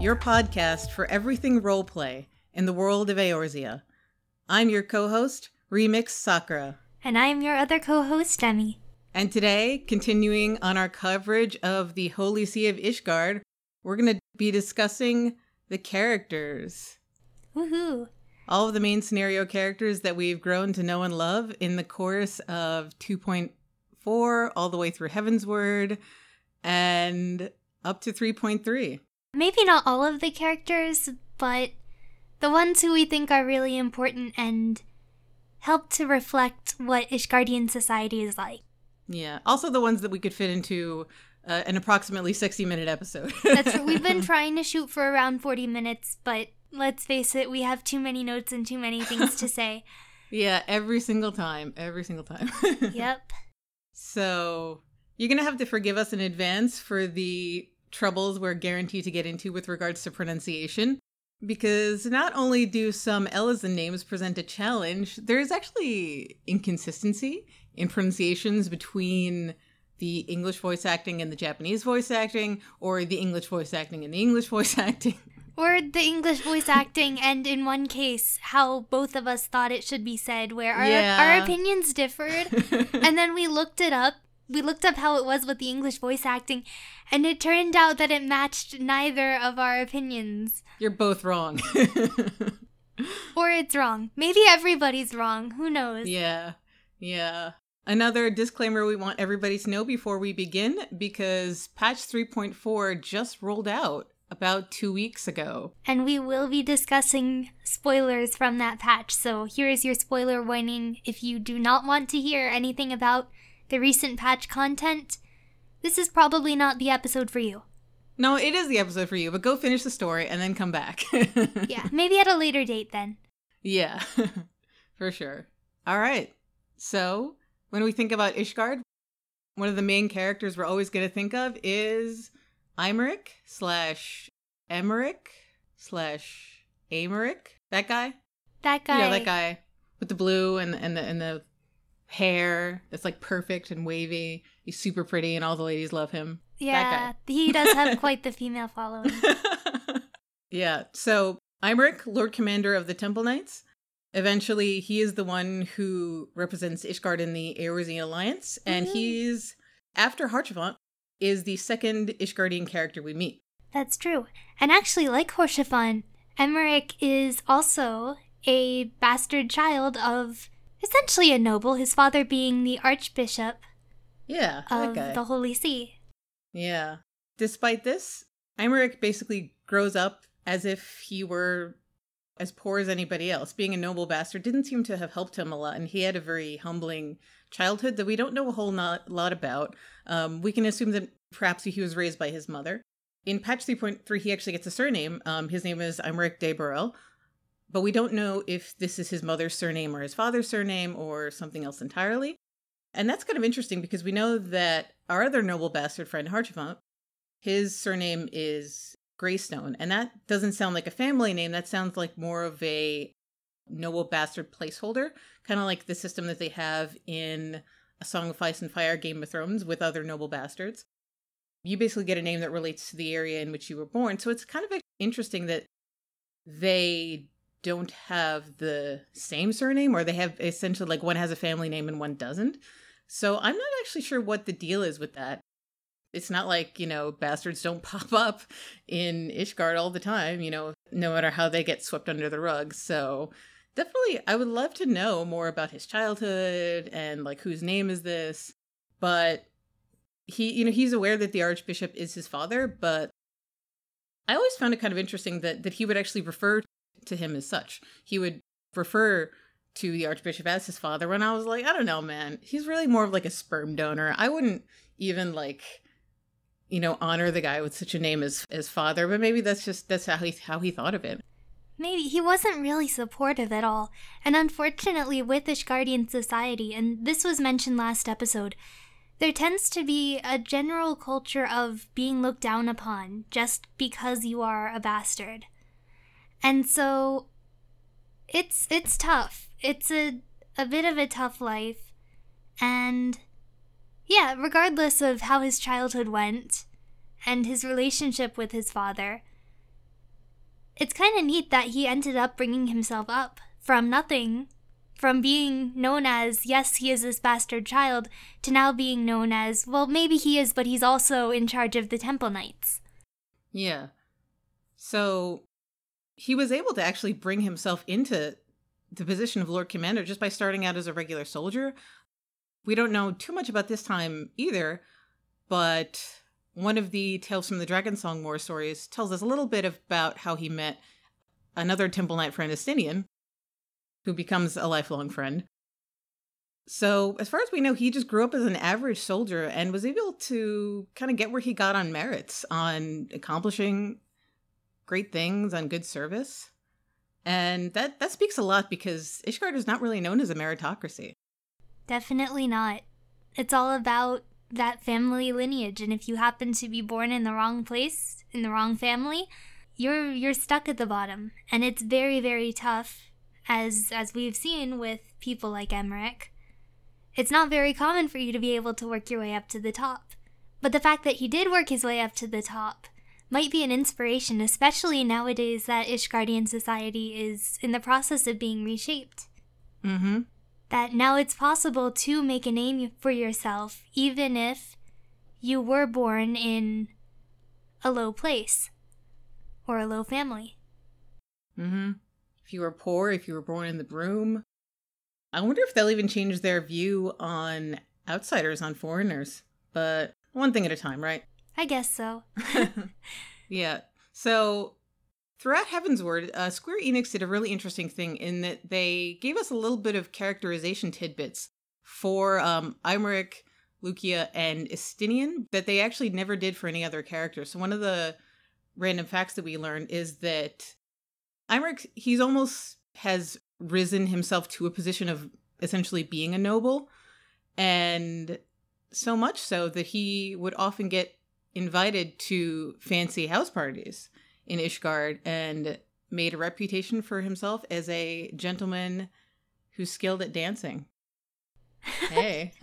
your podcast for everything roleplay in the world of Eorzea. I'm your co host, Remix Sakura. And I'm your other co host, Demi. And today, continuing on our coverage of the Holy See of Ishgard, we're going to be discussing the characters. Woohoo! All of the main scenario characters that we've grown to know and love in the course of 2.4 all the way through Heavensward and up to 3.3. Maybe not all of the characters, but the ones who we think are really important and help to reflect what Ishgardian society is like. Yeah. Also, the ones that we could fit into uh, an approximately 60 minute episode. That's true. We've been trying to shoot for around 40 minutes, but let's face it, we have too many notes and too many things to say. yeah, every single time. Every single time. yep. So, you're going to have to forgive us in advance for the troubles we're guaranteed to get into with regards to pronunciation. Because not only do some Elezen names present a challenge, there's actually inconsistency in pronunciations between the English voice acting and the Japanese voice acting, or the English voice acting and the English voice acting. Or the English voice acting, and in one case, how both of us thought it should be said, where our, Yeah. our opinions differed. and then we looked it up. We looked up how it was with the English voice acting, and it turned out that it matched neither of our opinions. You're both wrong. Or it's wrong. Maybe everybody's wrong. Who knows? yeah, yeah. Another disclaimer we want everybody to know before we begin because patch 3.4 just rolled out about two weeks ago. And we will be discussing spoilers from that patch. So here is your spoiler warning. If you do not want to hear anything about the recent patch content, this is probably not the episode for you. No, it is the episode for you, but go finish the story and then come back. Yeah, maybe at a later date then. Yeah, for sure. All right. So, when we think about Ishgard, one of the main characters we're always going to think of is Imeric slash Emeric slash Americ. That guy? That guy. You know, that guy with the blue and, and, the, and the hair that's like perfect and wavy. He's super pretty and all the ladies love him. Yeah, he does have quite the female following. yeah. So Imeric, Lord Commander of the Temple Knights. Eventually, he is the one who represents Ishgard in the Eorzean Alliance, and Mhm. he's after Haurchefant is the second Ishgardian character we meet. That's true. And actually, like Horshavan, Emmerich is also a bastard child of essentially a noble, his father being the Archbishop Yeah, of the Holy See. Yeah. Despite this, Imeric basically grows up as if he were as poor as anybody else. Being a noble bastard didn't seem to have helped him a lot, and he had a very humbling childhood that we don't know a whole not, lot about. Um, we can assume that perhaps he was raised by his mother. In patch 3.3, he actually gets a surname. Um, his name is Imeric de Borel, but we don't know if this is his mother's surname or his father's surname or something else entirely. And that's kind of interesting because we know that our other noble bastard friend, Haurchefant, his surname is Greystone. And that doesn't sound like a family name. That sounds like more of a noble bastard placeholder, kind of like the system that they have in A Song of Ice and Fire, Game of Thrones with other noble bastards. You basically get a name that relates to the area in which you were born. So it's kind of interesting that they don't have the same surname or they have essentially like one has a family name and one doesn't. So I'm not actually sure what the deal is with that. It's not like, you know, bastards don't pop up in Ishgard all the time, you know, no matter how they get swept under the rug. So definitely, I would love to know more about his childhood and like whose name is this. But he, you know, he's aware that the Archbishop is his father, but I always found it kind of interesting that, that he would actually refer to him as such. He would refer to the Archbishop as his father when I was like, I don't know, man. He's really more of like a sperm donor. I wouldn't even like you know honor the guy with such a name as as father but maybe that's just that's how he how he thought of it Maybe he wasn't really supportive at all. And unfortunately, with Ishgardian society, and this was mentioned last episode, there tends to be a general culture of being looked down upon just because you are a bastard. And so it's it's tough. It's a a bit of a tough life. And yeah, regardless of how his childhood went and his relationship with his father, it's kind of neat that he ended up bringing himself up from nothing, from being known as, yes, he is this bastard child, to now being known as, well, maybe he is, but he's also in charge of the Temple Knights. Yeah. So he was able to actually bring himself into the position of Lord Commander just by starting out as a regular soldier. We don't know too much about this time either, but one of the Tales from the Dragon Song War stories tells us a little bit about how he met another Temple Knight friend, Estinian, who becomes a lifelong friend. So, as far as we know, he just grew up as an average soldier and was able to kind of get where he got on merits, on accomplishing great things, on good service. And that, that speaks a lot because Ishgard is not really known as a meritocracy. Definitely not. It's all about that family lineage and if you happen to be born in the wrong place, in the wrong family, you're you're stuck at the bottom. And it's very very tough as as we've seen with people like Emeric. It's not very common for you to be able to work your way up to the top. But the fact that he did work his way up to the top might be an inspiration, especially nowadays that Ishgardian society is in the process of being reshaped. Mm-hmm. That now it's possible to make a name for yourself, even if you were born in a low place or a low family. Mm-hmm. If you were poor, if you were born in the Brume. I wonder if they'll even change their view on outsiders, on foreigners. But one thing at a time, right? I guess so. yeah. So throughout Heavensward, uh, Square Enix did a really interesting thing in that they gave us a little bit of characterization tidbits for um, Aymeric, Lucia, and Estinian that they actually never did for any other character. So one of the random facts that we learned is that Aymeric, he's almost has risen himself to a position of essentially being a noble. And so much so that he would often get invited to fancy house parties in Ishgard and made a reputation for himself as a gentleman who's skilled at dancing. Hey.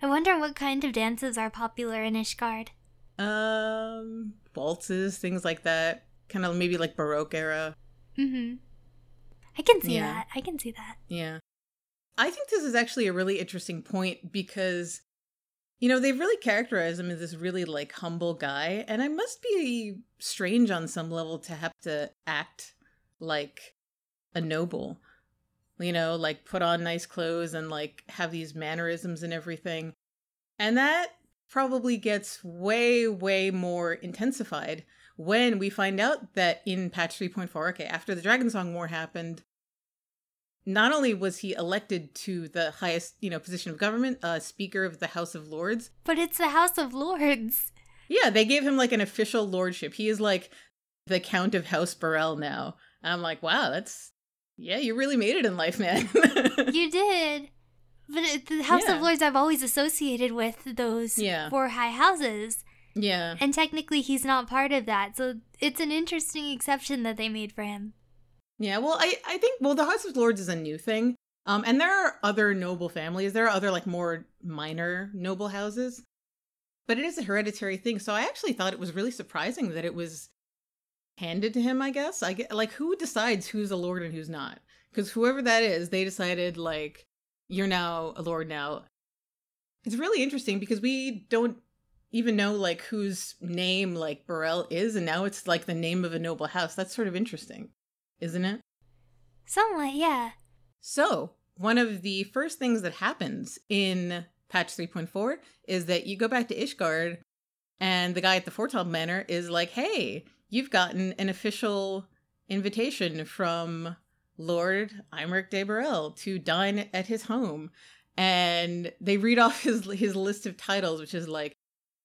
I wonder what kind of dances are popular in Ishgard. Um, waltzes, things like that. Kind of maybe like Baroque era. Mm-hmm. I can see Yeah. that. I can see that. Yeah. I think this is actually a really interesting point because, you know, they've really characterized him as this really like humble guy. And I must be strange on some level to have to act like a noble, you know, like put on nice clothes and like have these mannerisms and everything. And that probably gets way, way more intensified when we find out that in patch 3.4, okay, after the Dragon Song War happened, not only was he elected to the highest, you know, position of government, uh, Speaker of the House of Lords. But it's the House of Lords. Yeah, they gave him like an official lordship. He is like the Count of House Borel now. I'm like, wow, that's yeah, you really made it in life, man. You did. But it, the House Yeah. of Lords I've always associated with those Yeah. four high houses. yeah, And technically he's not part of that. So it's an interesting exception that they made for him. Yeah. Well, I I think well, the House of Lords is a new thing. Um, and there are other noble families. There are other like more minor noble houses, but it is a hereditary thing. So I actually thought it was really surprising that it was handed to him. I guess I get like who decides who's a lord and who's not? Because whoever that is, they decided like you're now a lord now. It's really interesting because we don't even know like whose name like Borel is, and now it's like the name of a noble house. That's sort of interesting, isn't it? Somewhat, yeah. So, one of the first things that happens in patch 3.4 is that you go back to Ishgard and the guy at the Fortemps Manor is like, hey, you've gotten an official invitation from Lord Imeric de Borel to dine at his home. And they read off his his list of titles, which is like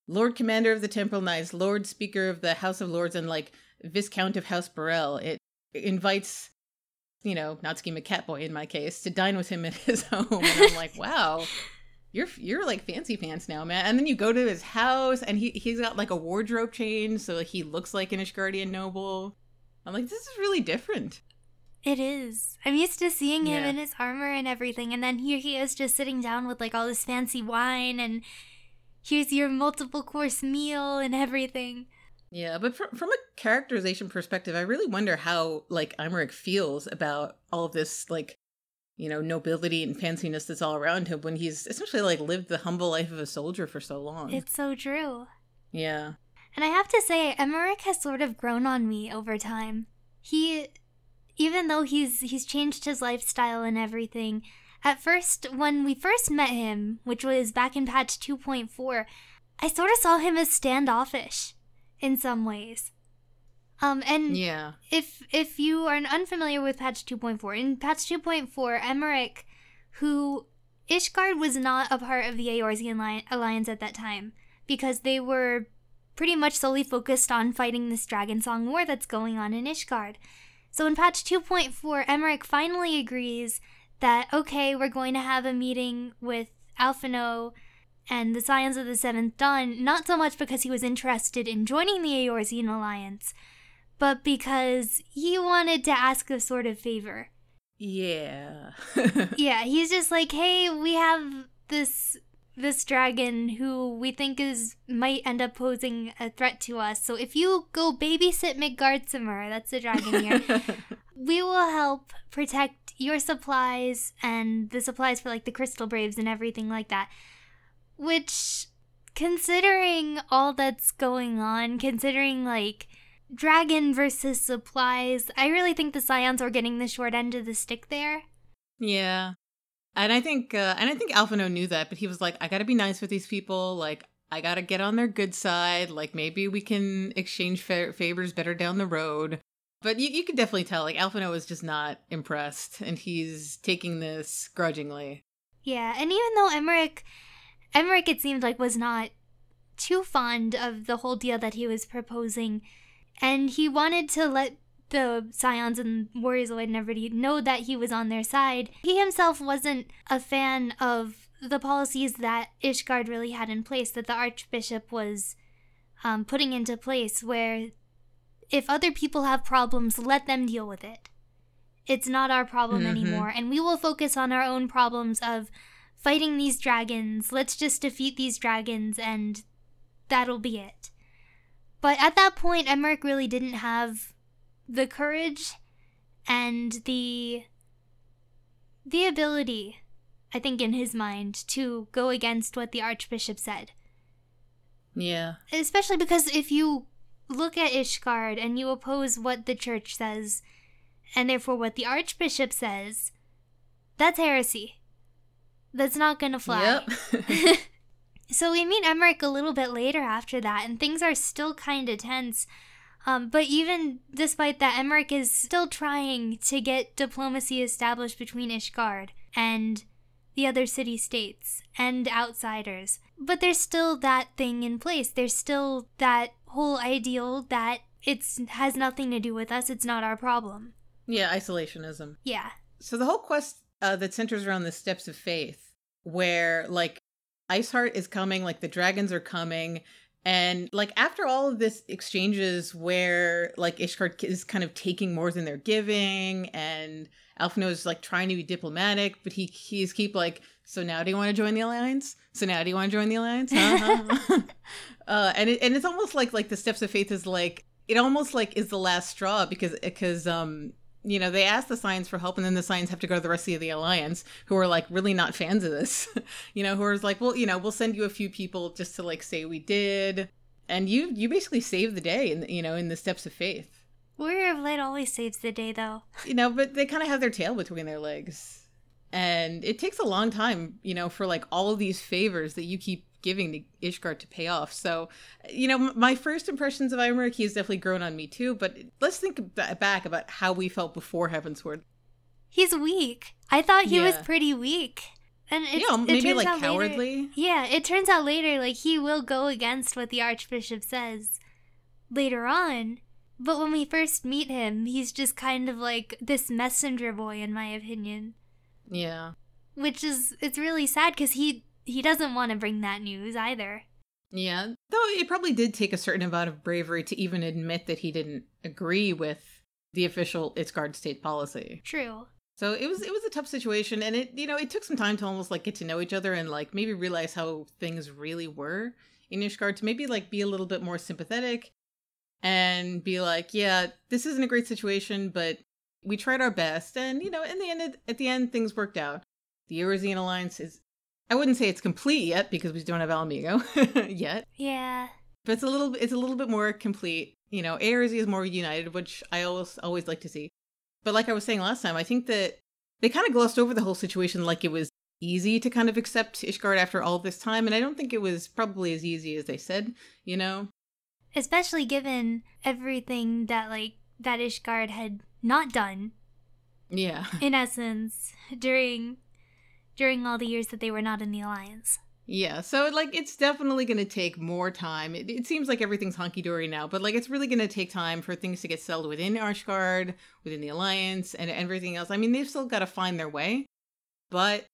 Lord Commander of the Temple Knights, Lord Speaker of the House of Lords, and like Viscount of House Borel. It invites you know, Natsuki McCatboy in my case, to dine with him at his home. And I'm like, wow, you're you're like fancy pants now, man. And then you go to his house and he he's got like a wardrobe change, so he looks like an Ishgardian noble. I'm like, this is really different. It is. I'm used to seeing him Yeah. in his armor and everything, and then here he is just sitting down with like all this fancy wine, and here's your multiple course meal and everything. Yeah, but from, from a characterization perspective, I really wonder how like Imeric feels about all of this like you know nobility and fanciness that's all around him when he's essentially like lived the humble life of a soldier for so long. It's so true. Yeah. And I have to say, Emeric has sort of grown on me over time. He even though he's he's changed his lifestyle and everything, at first when we first met him, which was back in patch 2.4, I sort of saw him as standoffish in some ways. Um and Yeah. if if you are unfamiliar with patch 2.4, in patch 2.4, Emeric, who Ishgard was not a part of the Eorzean Alliance at that time because they were pretty much solely focused on fighting this Dragon Song war that's going on in Ishgard. So in patch 2.4, Emeric finally agrees that okay, we're going to have a meeting with Alphinaud and the Scions of the Seventh Dawn, not so much because he was interested in joining the Eorzean Alliance, but because he wanted to ask a sort of favor. Yeah. Yeah, he's just like, "Hey, we have this this dragon who we think is might end up posing a threat to us. So if you go babysit Midgardsormr, that's the dragon here, we will help protect your supplies and the supplies for like the crystal braves and everything like that." Which considering all that's going on, considering like dragon versus supplies, I really think the Scions are getting the short end of the stick there. yeah. And I think uh, and I think Alphinaud knew that, but he was like, I gotta be nice with these people. Like, I gotta get on their good side. Like, maybe we can exchange fa- favors better down the road. But you, you could definitely tell, like, Alphinaud is just not impressed, and he's taking this grudgingly. Yeah, and even though Emmerich, Emmerich, it seemed like was not too fond of the whole deal that he was proposing, and he wanted to let the Scions and Warriors of Light and everybody know that he was on their side. He himself wasn't a fan of the policies that Ishgard really had in place, that the Archbishop was um, putting into place, where if other people have problems, let them deal with it. It's not our problem Mhm. anymore, and we will focus on our own problems of fighting these dragons. Let's just defeat these dragons, and that'll be it. But at that point, Emmerich really didn't have the courage and the the ability, I think, in his mind, to go against what the Archbishop said. Yeah. Especially because if you look at Ishgard and you oppose what the church says, and therefore what the Archbishop says, that's heresy. That's not gonna fly. Yep. so we meet Emmerich a little bit later after that, and things are still kind of tense. Um, but even despite that, Emmerich is still trying to get diplomacy established between Ishgard and the other city states and outsiders. But there's still that thing in place. There's still that whole ideal that it's has nothing to do with us. It's not our problem. yeah, isolationism. Yeah. So the whole quest uh, that centers around the steps of faith, where like Iceheart is coming, like the dragons are coming, and like after all of this exchanges where like Ishgard is kind of taking more than they're giving, and Alphinaud is like trying to be diplomatic, but he he's keep like, so now do you want to join the alliance? So now do you want to join the alliance? Uh-huh. uh, and it, and it's almost like like the steps of faith is like it almost like is the last straw because because um you know, they ask the Scions for help, and then the Scions have to go to the rest of the Alliance, who are like really not fans of this. you know, who are like, well, you know, we'll send you a few people just to like say we did, and you you basically save the day, in you know, in the steps of faith. Warrior of Light always saves the day, though. You know, but they kind of have their tail between their legs, and it takes a long time, you know, for like all of these favors that you keep giving to Ishgard to pay off. So, you know, m- my first impressions of Imeric, he's definitely grown on me too. But let's think ab- back about how we felt before Heaven's Heavensward. He's weak. I thought he was pretty weak. And it's, yeah, it maybe turns like out later- cowardly. yeah, it turns out later, like, he will go against what the Archbishop says later on. But when we first meet him, he's just kind of like this messenger boy, in my opinion. Yeah. Which is, it's really sad because he, he doesn't want to bring that news either. Yeah. Though it probably did take a certain amount of bravery to even admit that he didn't agree with the official Ishgard state policy. True. So it was it was a tough situation and it you know, it took some time to almost like get to know each other and like maybe realize how things really were in Ishgard to maybe like be a little bit more sympathetic. and be like, yeah, this isn't a great situation, but we tried our best. And, you know, in the end, at the end, things worked out. The Eorzean Alliance is, I wouldn't say it's complete yet because we don't have Ala Mhigo yet. Yeah. But it's a little, it's a little bit more complete. You know, Eorzea is more united, which I always, always like to see. But like I was saying last time, I think that they kind of glossed over the whole situation like it was easy to kind of accept Ishgard after all this time. And I don't think it was probably as easy as they said, you know? Especially given everything that, like, that Ishgard had not done. Yeah. In essence, during during all the years that they were not in the alliance. Yeah, so like it's definitely going to take more time. It, it, seems like everything's hunky dory now, but like it's really going to take time for things to get settled within Ishgard, within the alliance, and everything else. I mean, they've still got to find their way, but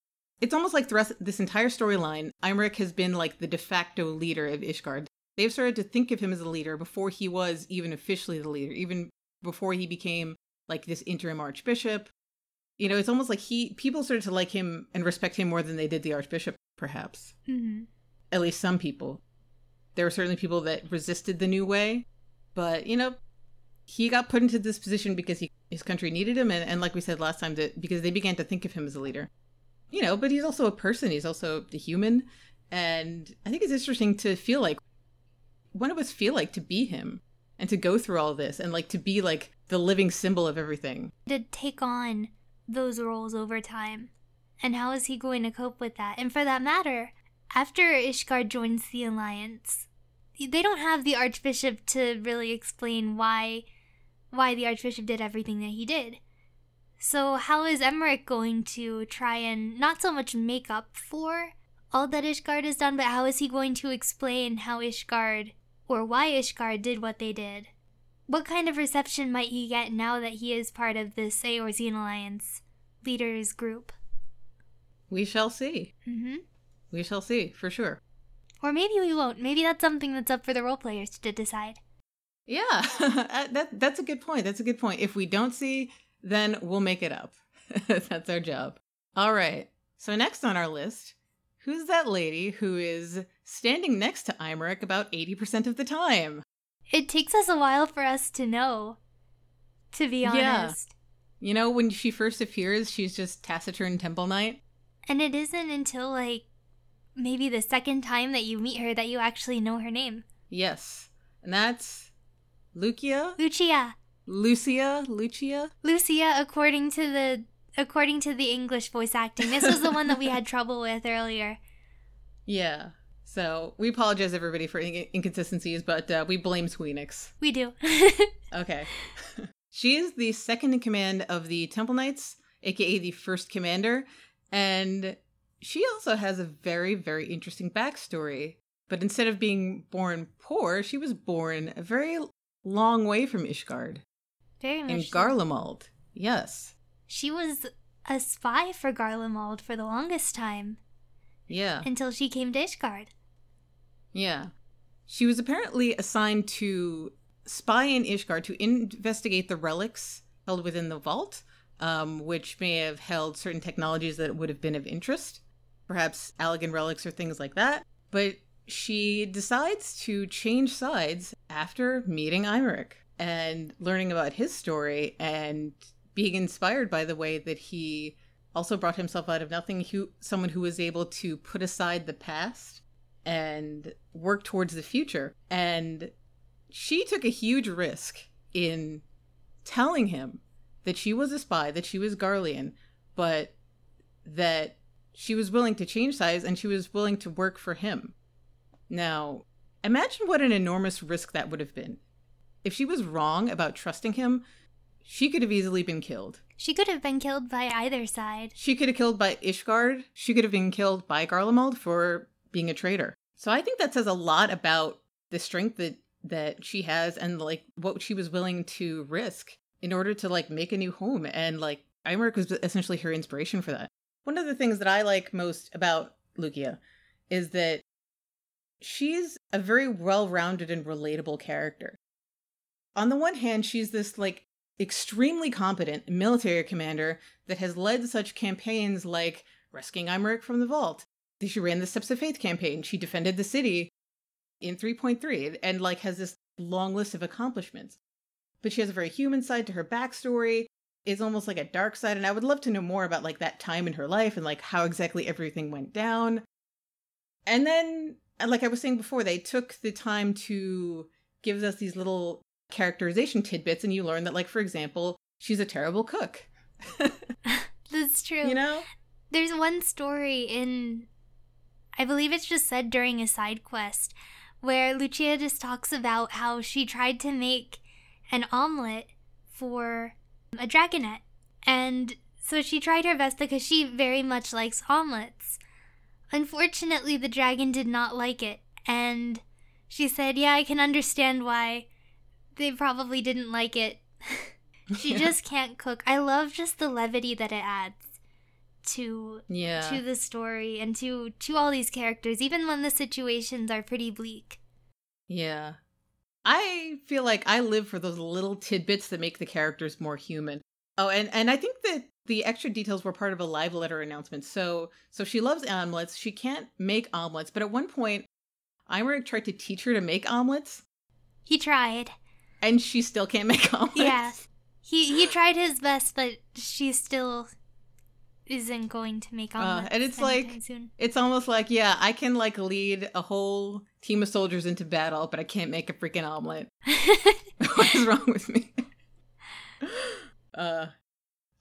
it's almost like the rest this entire storyline, Imric has been like the de facto leader of Ishgard. They've started to think of him as a leader before he was even officially the leader, even before he became like this interim archbishop. You know, it's almost like he people started to like him and respect him more than they did the archbishop, perhaps. Mm-hmm. At least some people. There were certainly people that resisted the new way, but you know, he got put into this position because he, his country needed him, and, and like we said last time, that because they began to think of him as a leader you know, but he's also a person. He's also a human. And I think it's interesting to feel like one of us feel like to be him and to go through all this and like to be like the living symbol of everything. To take on those roles over time. And how is he going to cope with that? And for that matter, after Ishgard joins the Alliance, they don't have the Archbishop to really explain why why the Archbishop did everything that he did. So, how is Emeric going to try and not so much make up for all that Ishgard has done, but how is he going to explain how Ishgard or why Ishgard did what they did? What kind of reception might he get now that he is part of this Eorzean Alliance leaders group? We shall see. Mm-hmm. We shall see, for sure. Or maybe we won't. Maybe that's something that's up for the role players to decide. Yeah, that that's a good point. That's a good point. If we don't see then we'll make it up. That's our job. All right. So, next on our list, who's that lady who is standing next to Imeric about 80% of the time? It takes us a while for us to know, to be honest. Yeah. You know, when she first appears, she's just taciturn temple knight. And it isn't until, like, maybe the second time that you meet her that you actually know her name. Yes. And that's Lucia? Lucia. Lucia, Lucia, Lucia, according to the according to the English voice acting. This was the one that we had trouble with earlier. Yeah. So we apologize everybody for in- inconsistencies, but uh, we blame Squeenix. We do. okay. she is the second in command of the Temple Knights, aka the first commander, and she also has a very, very interesting backstory. But instead of being born poor, she was born a very long way from Ishgard. Very much. In Garlemald, yes. She was a spy for Garlemald for the longest time. Yeah. Until she came to Ishgard. Yeah. She was apparently assigned to spy in Ishgard to investigate the relics held within the vault, um, which may have held certain technologies that would have been of interest, perhaps Allagan relics or things like that. But she decides to change sides after meeting Imeric and learning about his story and being inspired by the way that he also brought himself out of nothing someone who was able to put aside the past and work towards the future and she took a huge risk in telling him that she was a spy that she was garlean but that she was willing to change sides and she was willing to work for him now imagine what an enormous risk that would have been if she was wrong about trusting him, she could have easily been killed. She could have been killed by either side. She could have killed by Ishgard. She could have been killed by Garlemald for being a traitor. So I think that says a lot about the strength that that she has and like what she was willing to risk in order to like make a new home and like Imeric was essentially her inspiration for that. One of the things that I like most about Lucia is that she's a very well-rounded and relatable character on the one hand, she's this like extremely competent military commander that has led such campaigns like rescuing Imeric from the vault. She ran the Steps of Faith campaign. She defended the city in 3.3 and like has this long list of accomplishments. But she has a very human side to her backstory. Is almost like a dark side, and I would love to know more about like that time in her life and like how exactly everything went down. And then, like I was saying before, they took the time to give us these little characterization tidbits, and you learn that, like for example, she's a terrible cook. That's true. You know, There's one story in, I believe it's just said during a side quest, where Lucia just talks about how she tried to make an omelet for a dragonette. And so she tried her best because she very much likes omelets. Unfortunately, the dragon did not like it. And she said, Yeah, I can understand why they probably didn't like it. she Yeah. just can't cook. I love just the levity that it adds to yeah, to the story and to to all these characters even when the situations are pretty bleak. yeah. I feel like I live for those little tidbits that make the characters more human. Oh, and and I think that the extra details were part of a live letter announcement. So so she loves omelets. She can't make omelets, but at one point, Imeric tried to teach her to make omelets, He tried. and she still can't make omelets. Yeah. He he tried his best but she still isn't going to make Uh, omelets. and it's like- soon. It's almost like, yeah, I can like lead a whole team of soldiers into battle, but I can't make a freaking omelet. what is wrong with me? uh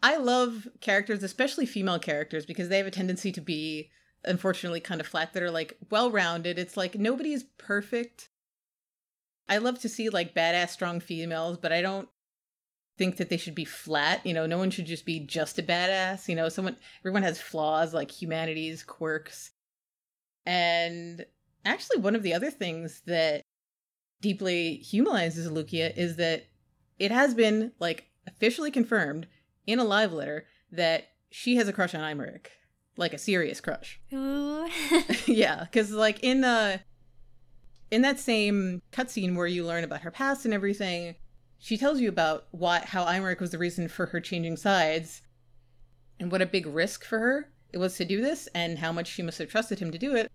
I love characters, especially female characters, because they have a tendency to be unfortunately kind of flat that are like well rounded. It's like nobody's perfect. I love to see like badass strong females, but I don't think that they should be flat. You know, no one should just be just a badass. You know, someone everyone has flaws like humanities, quirks. And actually one of the other things that deeply humanizes Lucia is that it has been like officially confirmed in a live letter that she has a crush on Imeric, like a serious crush. Ooh. yeah, because like in uh in that same cutscene where you learn about her past and everything, she tells you about what how Imeric was the reason for her changing sides, and what a big risk for her it was to do this, and how much she must have trusted him to do it.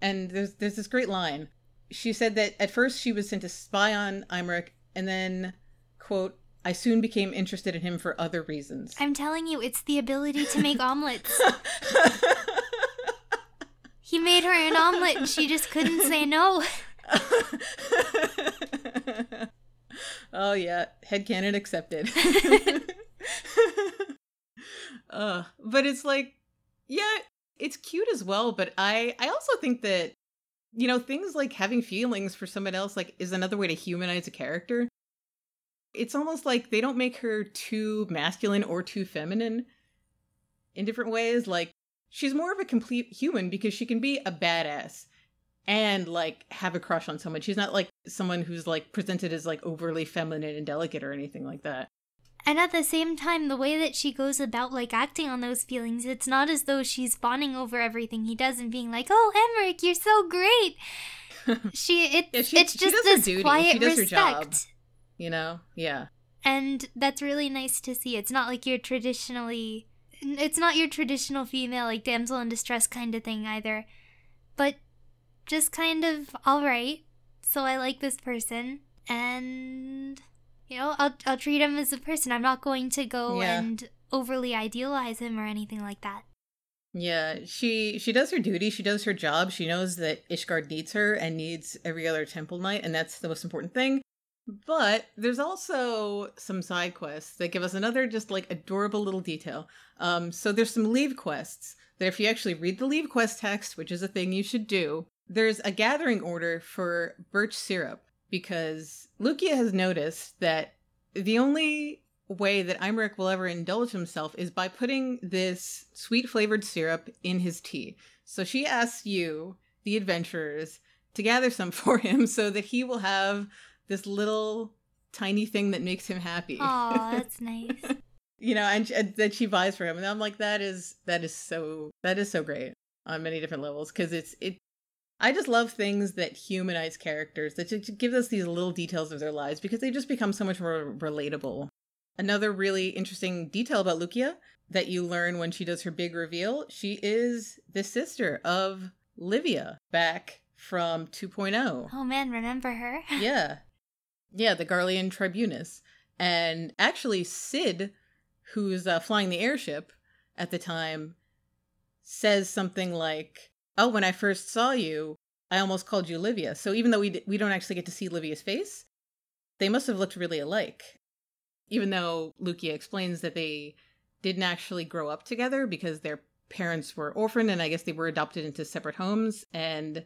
And there's there's this great line. She said that at first she was sent to spy on Imeric, and then, quote, I soon became interested in him for other reasons. I'm telling you, it's the ability to make omelets. He made her an omelet and she just couldn't say no. oh yeah, head headcanon accepted. uh, but it's like, yeah, it's cute as well. But I, I also think that, you know, things like having feelings for someone else, like, is another way to humanize a character. It's almost like they don't make her too masculine or too feminine in different ways. Like, she's more of a complete human because she can be a badass and like have a crush on someone. She's not like someone who's like presented as like overly feminine and delicate or anything like that. And at the same time, the way that she goes about like acting on those feelings, it's not as though she's fawning over everything he does and being like, "Oh, Emmerich, you're so great." She it, Yeah, she- it's she just this duty. quiet She does her job. respect. You know? Yeah. And that's really nice to see. It's not like you're traditionally it's not your traditional female like damsel in distress kind of thing either. But just kind of all right. So I like this person and you know, I'll I'll treat him as a person. I'm not going to go Yeah. and overly idealize him or anything like that. Yeah, she she does her duty, she does her job. She knows that Ishgard needs her and needs every other temple knight, and that's the most important thing. But there's also some side quests that give us another just like adorable little detail. Um, so there's some leave quests that if you actually read the leave quest text, which is a thing you should do, there's a gathering order for birch syrup because Lucia has noticed that the only way that Imeric will ever indulge himself is by putting this sweet flavored syrup in his tea. So she asks you, the adventurers, to gather some for him so that he will have this little tiny thing that makes him happy. Oh, that's nice. you know, and, and that she buys for him. And I'm like, that is that is so that is so great on many different levels because it's it. I just love things that humanize characters that just give us these little details of their lives because they just become so much more relatable. Another really interesting detail about Lucia that you learn when she does her big reveal, she is the sister of Livia back from 2.0. Oh man, remember her? yeah. Yeah, the Garlean Tribunus. And actually, Cid, who's uh, flying the airship at the time, says something like, Oh, when I first saw you, I almost called you Livia. So even though we, d- we don't actually get to see Livia's face, they must have looked really alike. Even though Lucia explains that they didn't actually grow up together because their parents were orphaned and I guess they were adopted into separate homes. And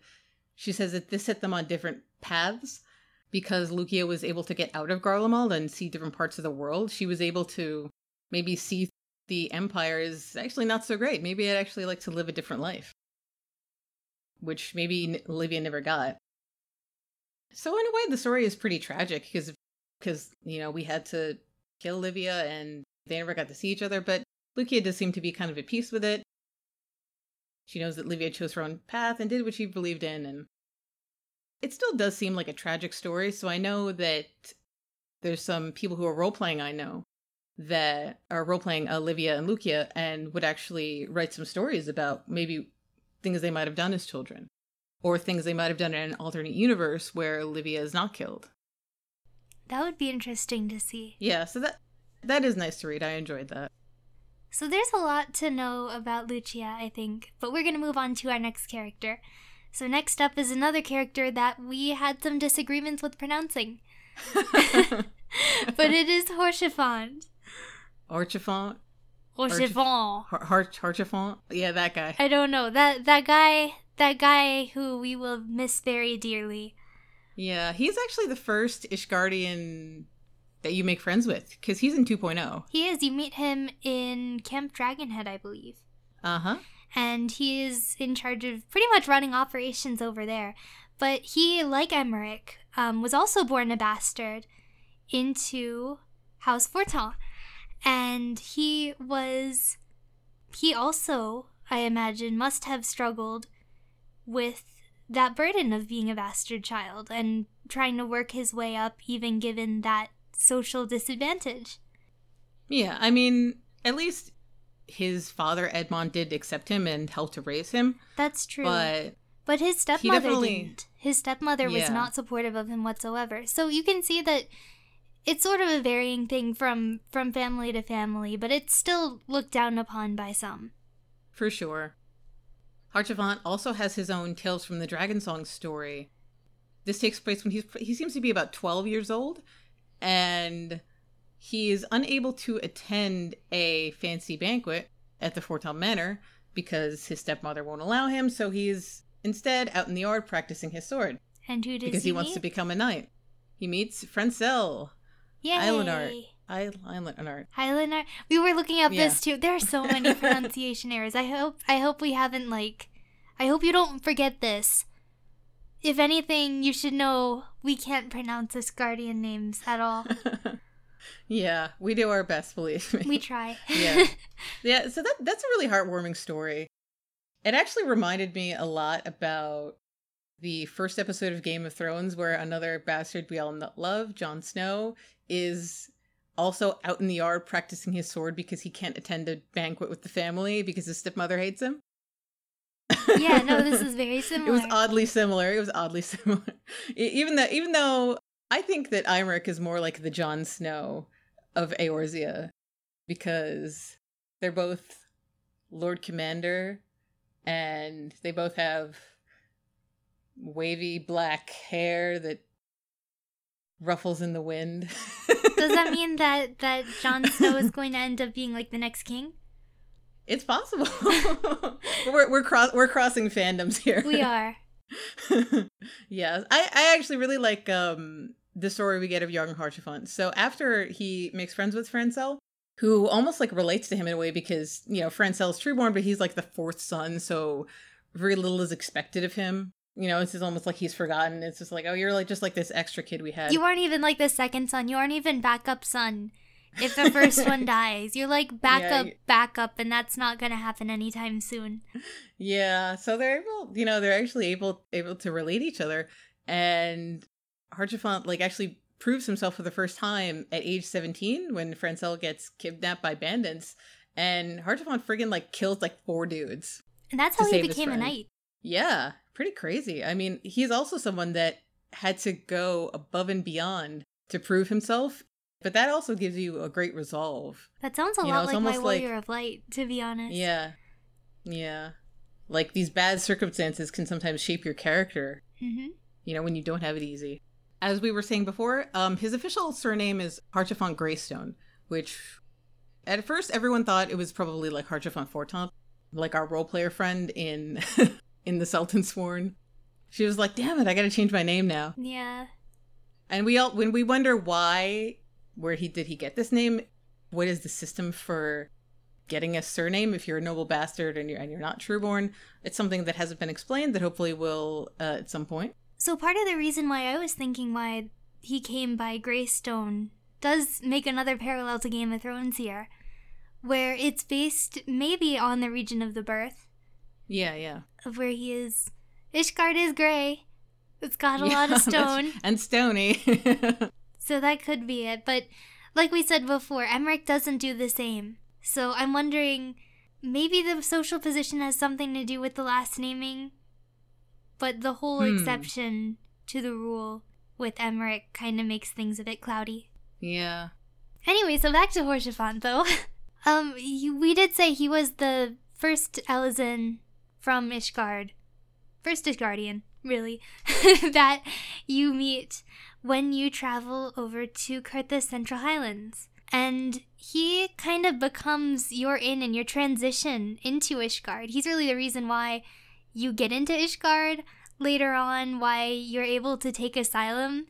she says that this set them on different paths because Lucia was able to get out of Garlemald and see different parts of the world. She was able to maybe see the Empire is actually not so great. Maybe I'd actually like to live a different life, which maybe Olivia never got. So in a way, the story is pretty tragic because because you know we had to kill Livia and they never got to see each other. But Lucia does seem to be kind of at peace with it. She knows that Livia chose her own path and did what she believed in, and it still does seem like a tragic story. So I know that there's some people who are role playing. I know that are role playing Olivia and Lucia and would actually write some stories about maybe things they might have done as children or things they might have done in an alternate universe where Olivia is not killed. That would be interesting to see. Yeah, so that that is nice to read. I enjoyed that. So there's a lot to know about Lucia, I think, but we're going to move on to our next character. So next up is another character that we had some disagreements with pronouncing. but it is Haurchefant. Archifant? Haurchefant. Harchifant? Yeah, that guy. I don't know. That that guy that guy who we will miss very dearly. Yeah, he's actually the first Ishgardian that you make friends with because he's in 2.0. He is. You meet him in Camp Dragonhead, I believe. Uh huh. And he is in charge of pretty much running operations over there. But he, like Emeric, um, was also born a bastard into House Fortemps. And he was. He also, I imagine, must have struggled with that burden of being a bastard child and trying to work his way up, even given that social disadvantage. Yeah, I mean, at least his father Edmont did accept him and help to raise him. That's true. But but his stepmother didn't. His stepmother was not supportive of him whatsoever. So you can see that it's sort of a varying thing from from family to family, but it's still looked down upon by some. for sure. Haurchefant also has his own Tales from the Dragon Song story. This takes place when he's he seems to be about 12 years old and he is unable to attend a fancy banquet at the Fortemps Manor because his stepmother won't allow him, so he's instead out in the yard practicing his sword And who does because he he wants to become a knight. He meets Francel, Yay! Eilenart. I Eilenart. Highlander. We were looking up Yeah. this too. There are so many pronunciation errors. I hope I hope we haven't like I hope you don't forget this. If anything, you should know we can't pronounce Ishgardian names at all. yeah, we do our best, believe me. We try. Yeah. Yeah, so that that's a really heartwarming story. It actually reminded me a lot about the first episode of Game of Thrones where another bastard we all love, Jon Snow, is also out in the yard practicing his sword because he can't attend a banquet with the family because his stepmother hates him. yeah, no, this is very similar. It was oddly similar. It was oddly similar. Even though even though I think that Imeric is more like the Jon Snow of Eorzea because they're both Lord Commander and they both have wavy black hair that ruffles in the wind. Does that mean that that Jon Snow is going to end up being like the next king? it's possible? we're we're cross we're crossing fandoms here. We are. yeah, I, I actually really like um the story we get of Young Haurchefant. So after he makes friends with Francel, who almost like relates to him in a way because, you know, Francel's trueborn, but he's like the fourth son, so very little is expected of him. You know, it's just almost like he's forgotten. It's just like, oh, you're like just like this extra kid we had. You aren't even like the second son. You aren't even backup son. If the first one dies, you're like backup, you- backup, and that's not gonna happen anytime soon. Yeah, so they're able, you know, they're actually able able to relate each other, and Haurchefant like actually proves himself for the first time at age seventeen when Francel gets kidnapped by bandits, and Haurchefant friggin' like kills like four dudes. And that's how he became a knight. Yeah, pretty crazy. I mean, he's also someone that had to go above and beyond to prove himself, but that also gives you a great resolve. That sounds a You lot it's like my almost like- Warrior of Light, to be honest. Yeah. Yeah. Like these bad circumstances can sometimes shape your character, hmm you know, when you don't have it easy. As we were saying before, um, his official surname is Haurchefant Greystone, which at first everyone thought it was probably like Haurchefant Fortemps, like our role player friend in in the Sultansworn. She was like, "Damn it, I got to change my name now." Yeah. And we all when we wonder why where he did he get this name, what is the system for getting a surname if you're a noble bastard and you're and you're not trueborn? It's something that hasn't been explained that hopefully will uh, at some point. So part of the reason why I was thinking why he came by Greystone does make another parallel to Game of Thrones here, where it's based maybe on the region of the birth, Yeah, yeah. of where he is. Ishgard is gray. It's got a Yeah, lot of stone, and stony. so that could be it. But like we said before, Aymeric doesn't do the same. So I'm wondering, maybe the social position has something to do with the last naming, but the whole Hmm. exception to the rule with Aymeric kind of makes things a bit cloudy. yeah. Anyway, so back to Haurchefant though. um, he, we did say he was the first Elezen from Ishgard, first Ishgardian, really, that you meet when you travel over to Coerthas Central Highlands. And he kind of becomes your in and your transition into Ishgard. He's really the reason why you get into Ishgard later on, why you're able to take asylum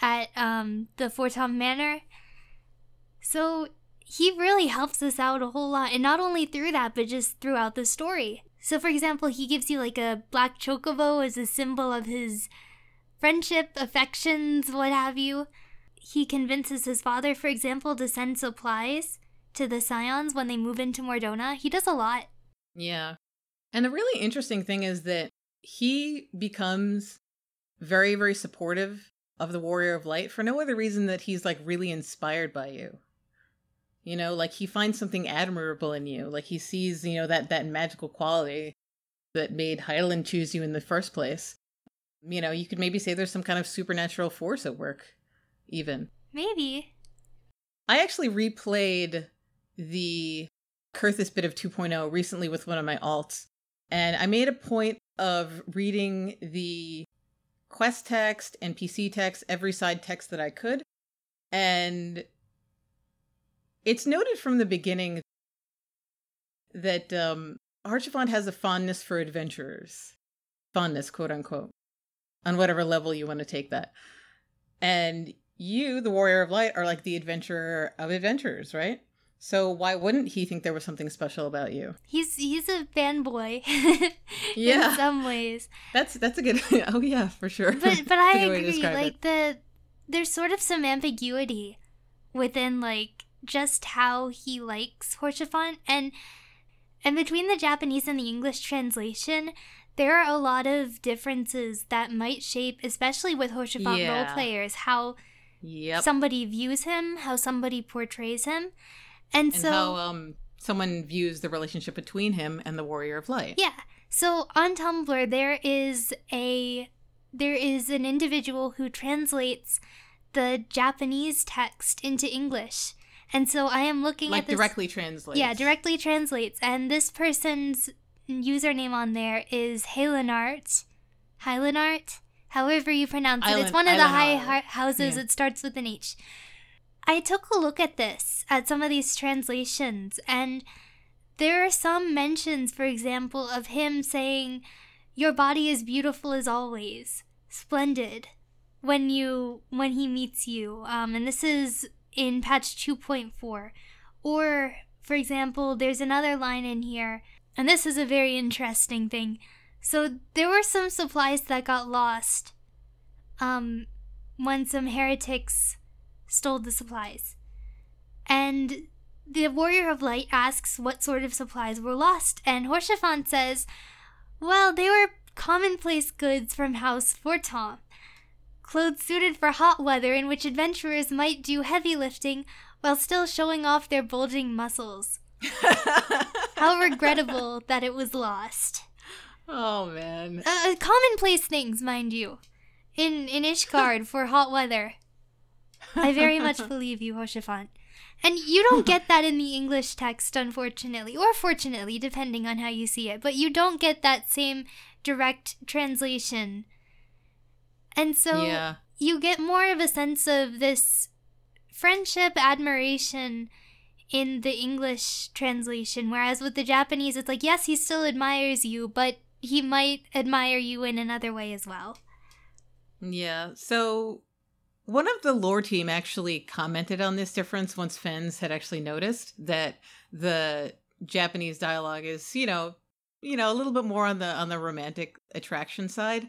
at um, the Fortemps Manor. So he really helps us out a whole lot, and not only through that, but just throughout the story. So, for example, he gives you like a black chocobo as a symbol of his friendship, affections, what have you. He convinces his father, for example, to send supplies to the Scions when they move into Mor Dhona. He does a lot. Yeah. And the really interesting thing is that he becomes very, very supportive of the Warrior of Light for no other reason that he's like really inspired by you. You know, like he finds something admirable in you. Like he sees, you know, that that magical quality that made Hydaelyn choose you in the first place. You know, you could maybe say there's some kind of supernatural force at work, even. Maybe. I actually replayed the Coerthas bit of 2.0 recently with one of my alts, and I made a point of reading the quest text and PC text, every side text that I could, and it's noted from the beginning that um, Haurchefant has a fondness for adventurers. Fondness, quote unquote, on whatever level you want to take that. And you, the Warrior of Light, are like the adventurer of adventurers, right? So why wouldn't he think there was something special about you? He's he's a fanboy Yeah. in some ways. That's that's a good. oh yeah, for sure. but but I a good way to agree. Like it. the there's sort of some ambiguity within like just how he likes Haurchefant and and between the Japanese and the English translation, there are a lot of differences that might shape, especially with Haurchefant Yeah. role players, how Yep. somebody views him, how somebody portrays him. And, and so how um someone views the relationship between him and the Warrior of Light. Yeah. So on Tumblr there is a there is an individual who translates the Japanese text into English. And so I am looking like at this directly translates. Yeah, directly translates and this person's username on there is Haillenarte. Haillenarte, however you pronounce it. it's one of the high houses. Yeah. It starts with an H. I took a look at this, at some of these translations, and there are some mentions, for example, of him saying, Your body is beautiful as always, splendid, when you when he meets you. Um, and this is in patch 2.4. Or, for example, there's another line in here, and this is a very interesting thing. So there were some supplies that got lost um, when some heretics stole the supplies. And the Warrior of Light asks what sort of supplies were lost, and Haurchefant says, Well, they were commonplace goods from House Fortemps. Clothes suited for hot weather in which adventurers might do heavy lifting while still showing off their bulging muscles. How regrettable that it was lost. Oh man. Uh, commonplace things, mind you, in in Ishgard for hot weather. I very much believe you, Haurchefant. And you don't get that in the English text, unfortunately, or fortunately, depending on how you see it. But you don't get that same direct translation. And so yeah. you get more of a sense of this friendship, admiration in the English translation. Whereas with the Japanese, it's like, yes, he still admires you, but he might admire you in another way as well. Yeah. So one of the lore team actually commented on this difference once fans had actually noticed that the Japanese dialogue is, you know, you know, a little bit more on the on the romantic attraction side.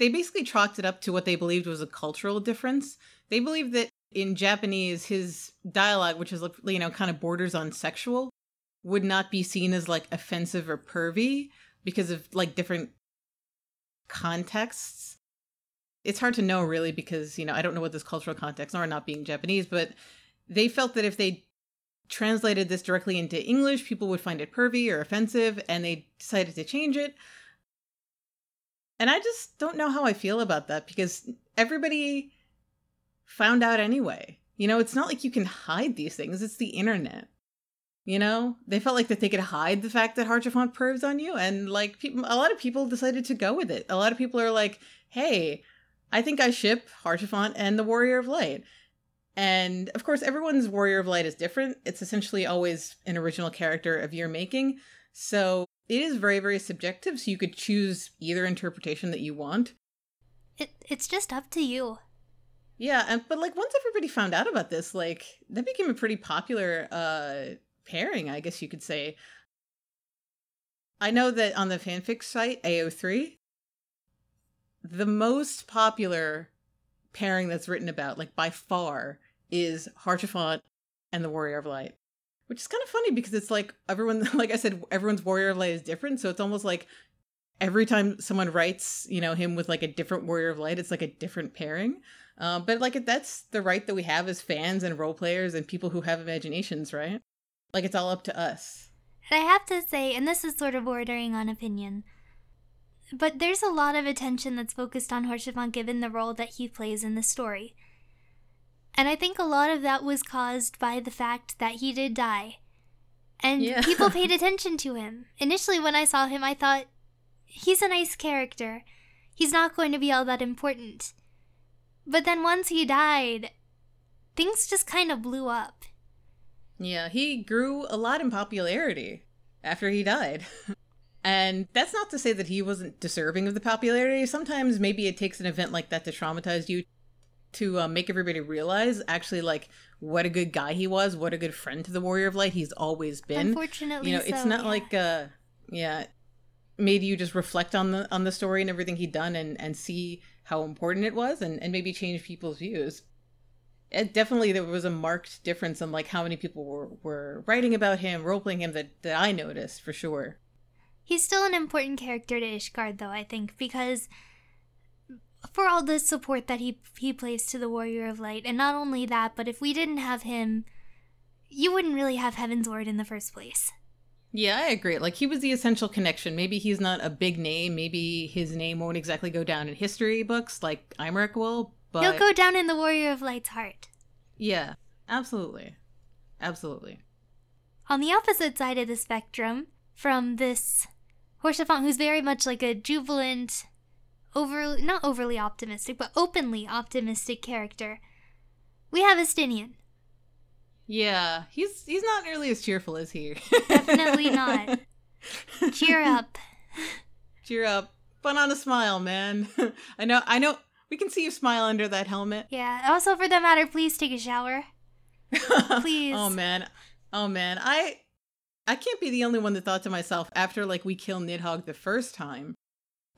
They basically chalked it up to what they believed was a cultural difference. They believed that in Japanese his dialogue, which is you know, kind of borders on sexual, would not be seen as like offensive or pervy because of like different contexts it's hard to know really because you know I don't know what this cultural context are not being Japanese, but they felt that if they translated this directly into English, people would find it pervy or offensive, and they decided to change it. And I just don't know how I feel about that because everybody found out anyway. You know, it's not like you can hide these things, it's the internet. You know, they felt like that they could hide the fact that Haurchefant pervs on you, and like people, a lot of people decided to go with it. A lot of people are like, "Hey, I think I ship Haurchefant and the Warrior of Light. And of course, everyone's Warrior of Light is different. It's essentially always an original character of your making. So it is very, very subjective. So you could choose either interpretation that you want. It, it's just up to you. Yeah, and, but like once everybody found out about this, like that became a pretty popular uh pairing, I guess you could say. I know that on the fanfic site AO3, the most popular pairing that's written about, like by far, is Haurchefant and the Warrior of Light. Which is kind of funny because it's like everyone, like I said, everyone's Warrior of Light is different. So it's almost like every time someone writes, you know, him with like a different Warrior of Light, it's like a different pairing. Uh, but like that's the right that we have as fans and role players and people who have imaginations, right? Like it's all up to us. And I have to say, and this is sort of bordering on opinion, but there's a lot of attention that's focused on Haurchefant given the role that he plays in the story. And I think a lot of that was caused by the fact that he did die. And yeah. people paid attention to him. Initially, when I saw him, I thought, he's a nice character. He's not going to be all that important. But then once he died, things just kind of blew up. Yeah, he grew a lot in popularity after he died. And that's not to say that he wasn't deserving of the popularity. Sometimes maybe it takes an event like that to traumatize you to uh, make everybody realize actually like what a good guy he was, what a good friend to the Warrior of Light he's always been. Unfortunately, you know, it's so, not yeah. like uh yeah, made you just reflect on the on the story and everything he'd done and and see how important it was and and maybe change people's views. It definitely there was a marked difference in like how many people were were writing about him, role playing him that that I noticed for sure. He's still an important character to Ishgard, though, I think, because for all the support that he he plays to the Warrior of Light, and not only that, but if we didn't have him, you wouldn't really have Heaven's Ward in the first place. Yeah, I agree. Like he was the essential connection. Maybe he's not a big name. Maybe his name won't exactly go down in history books like Aymeric will, but he'll go down in the Warrior of Light's heart. Yeah, absolutely, absolutely. On the opposite side of the spectrum from this Haurchefant, who's very much like a jubilant, overly not overly optimistic, but openly optimistic character. We have Estinian. Yeah, he's he's not nearly as cheerful as he. Definitely not. Cheer up. Cheer up. Put on a smile, man. I know I know we can see you smile under that helmet. Yeah. Also for that matter, please take a shower. Please. oh man. Oh man. I I can't be the only one that thought to myself after like we kill Nidhogg the first time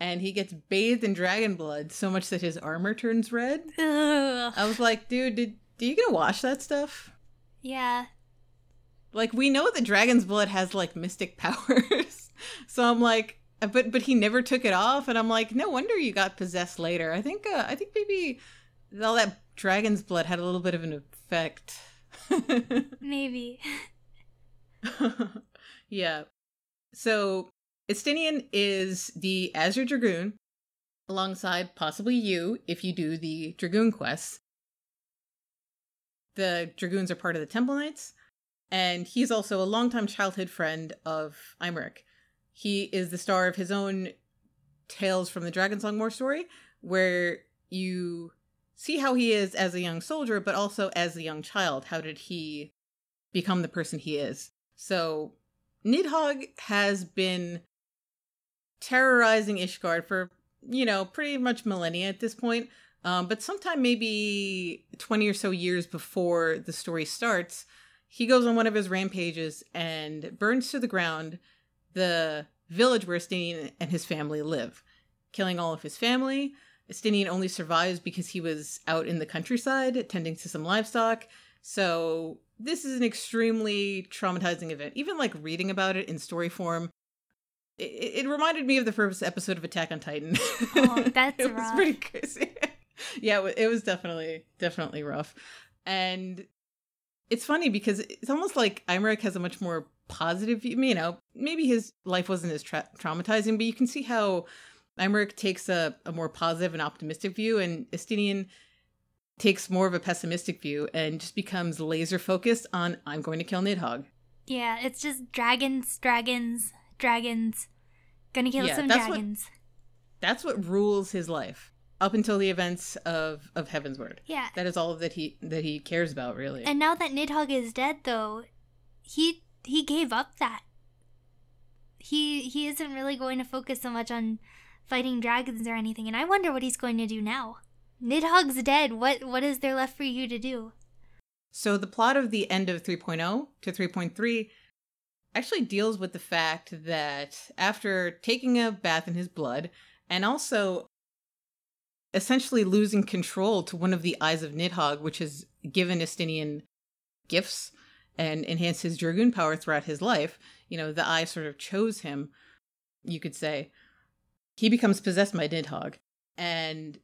and he gets bathed in dragon blood so much that his armor turns red. Ugh. I was like, dude, did do you gonna wash that stuff? Yeah. Like we know that dragon's blood has like mystic powers. so I'm like but but he never took it off and I'm like, no wonder you got possessed later. I think uh, I think maybe all that dragon's blood had a little bit of an effect. Maybe. yeah. So Estinian is the Azure Dragoon, alongside possibly you if you do the Dragoon quests. The Dragoons are part of the Temple Knights, and he's also a longtime childhood friend of Aymeric. He is the star of his own Tales from the Dragonsong War story, where you see how he is as a young soldier, but also as a young child. How did he become the person he is? So, Nidhogg has been terrorizing Ishgard for, you know, pretty much millennia at this point. Um, but sometime maybe 20 or so years before the story starts, he goes on one of his rampages and burns to the ground the village where Estinian and his family live, killing all of his family. Estinian only survives because he was out in the countryside tending to some livestock. So this is an extremely traumatizing event. Even like reading about it in story form, it, it reminded me of the first episode of Attack on Titan. Oh, that's it rough. was pretty crazy. yeah, it it was definitely definitely rough, and it's funny because it's almost like Aymeric has a much more positive view. You know, maybe his life wasn't as tra- traumatizing, but you can see how Aymeric takes a, a more positive and optimistic view, and Estinian takes more of a pessimistic view and just becomes laser focused on I'm going to kill Nidhogg. Yeah, it's just dragons, dragons, dragons. Gonna kill Yeah, some that's what- dragons. That's what rules his life up until the events of of Heavensward. Yeah. That is all that he that he cares about, really. And now that Nidhogg is dead though, he he gave up that. He he isn't really going to focus so much on fighting dragons or anything, and I wonder what he's going to do now. Nidhogg's dead. What what is there left for you to do? So the plot of the end of 3.0 to 3.3 actually deals with the fact that after taking a bath in his blood and also essentially losing control to one of the eyes of Nidhogg, which has given Estinian gifts and enhanced his dragoon power throughout his life, you know, the eye sort of chose him, you could say. He becomes possessed by Nidhogg. And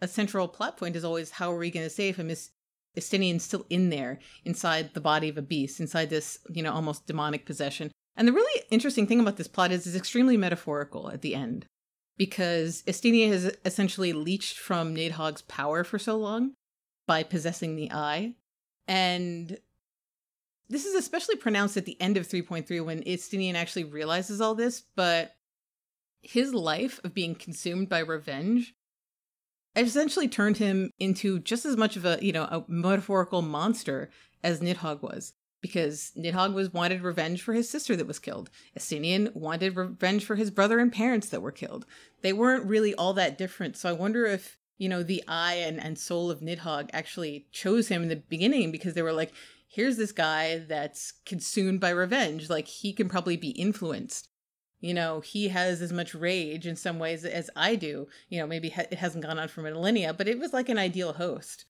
a central plot point is always how are we going to save him? Is Estinian's still in there, inside the body of a beast, inside this, you know, almost demonic possession. And the really interesting thing about this plot is it's extremely metaphorical at the end. Because Estinian has essentially leached from Nidhogg's power for so long by possessing the eye. And this is especially pronounced at the end of 3.3 when Estinian actually realizes all this, but his life of being consumed by revenge essentially turned him into just as much of a, you know, a metaphorical monster as Nidhogg was. Because Nidhogg was wanted revenge for his sister that was killed. Estinian wanted revenge for his brother and parents that were killed. They weren't really all that different. So I wonder if, you know, the eye and, and soul of Nidhogg actually chose him in the beginning because they were like, here's this guy that's consumed by revenge. Like he can probably be influenced you know he has as much rage in some ways as i do. You know maybe it hasn't gone on for millennia but it was like an ideal host.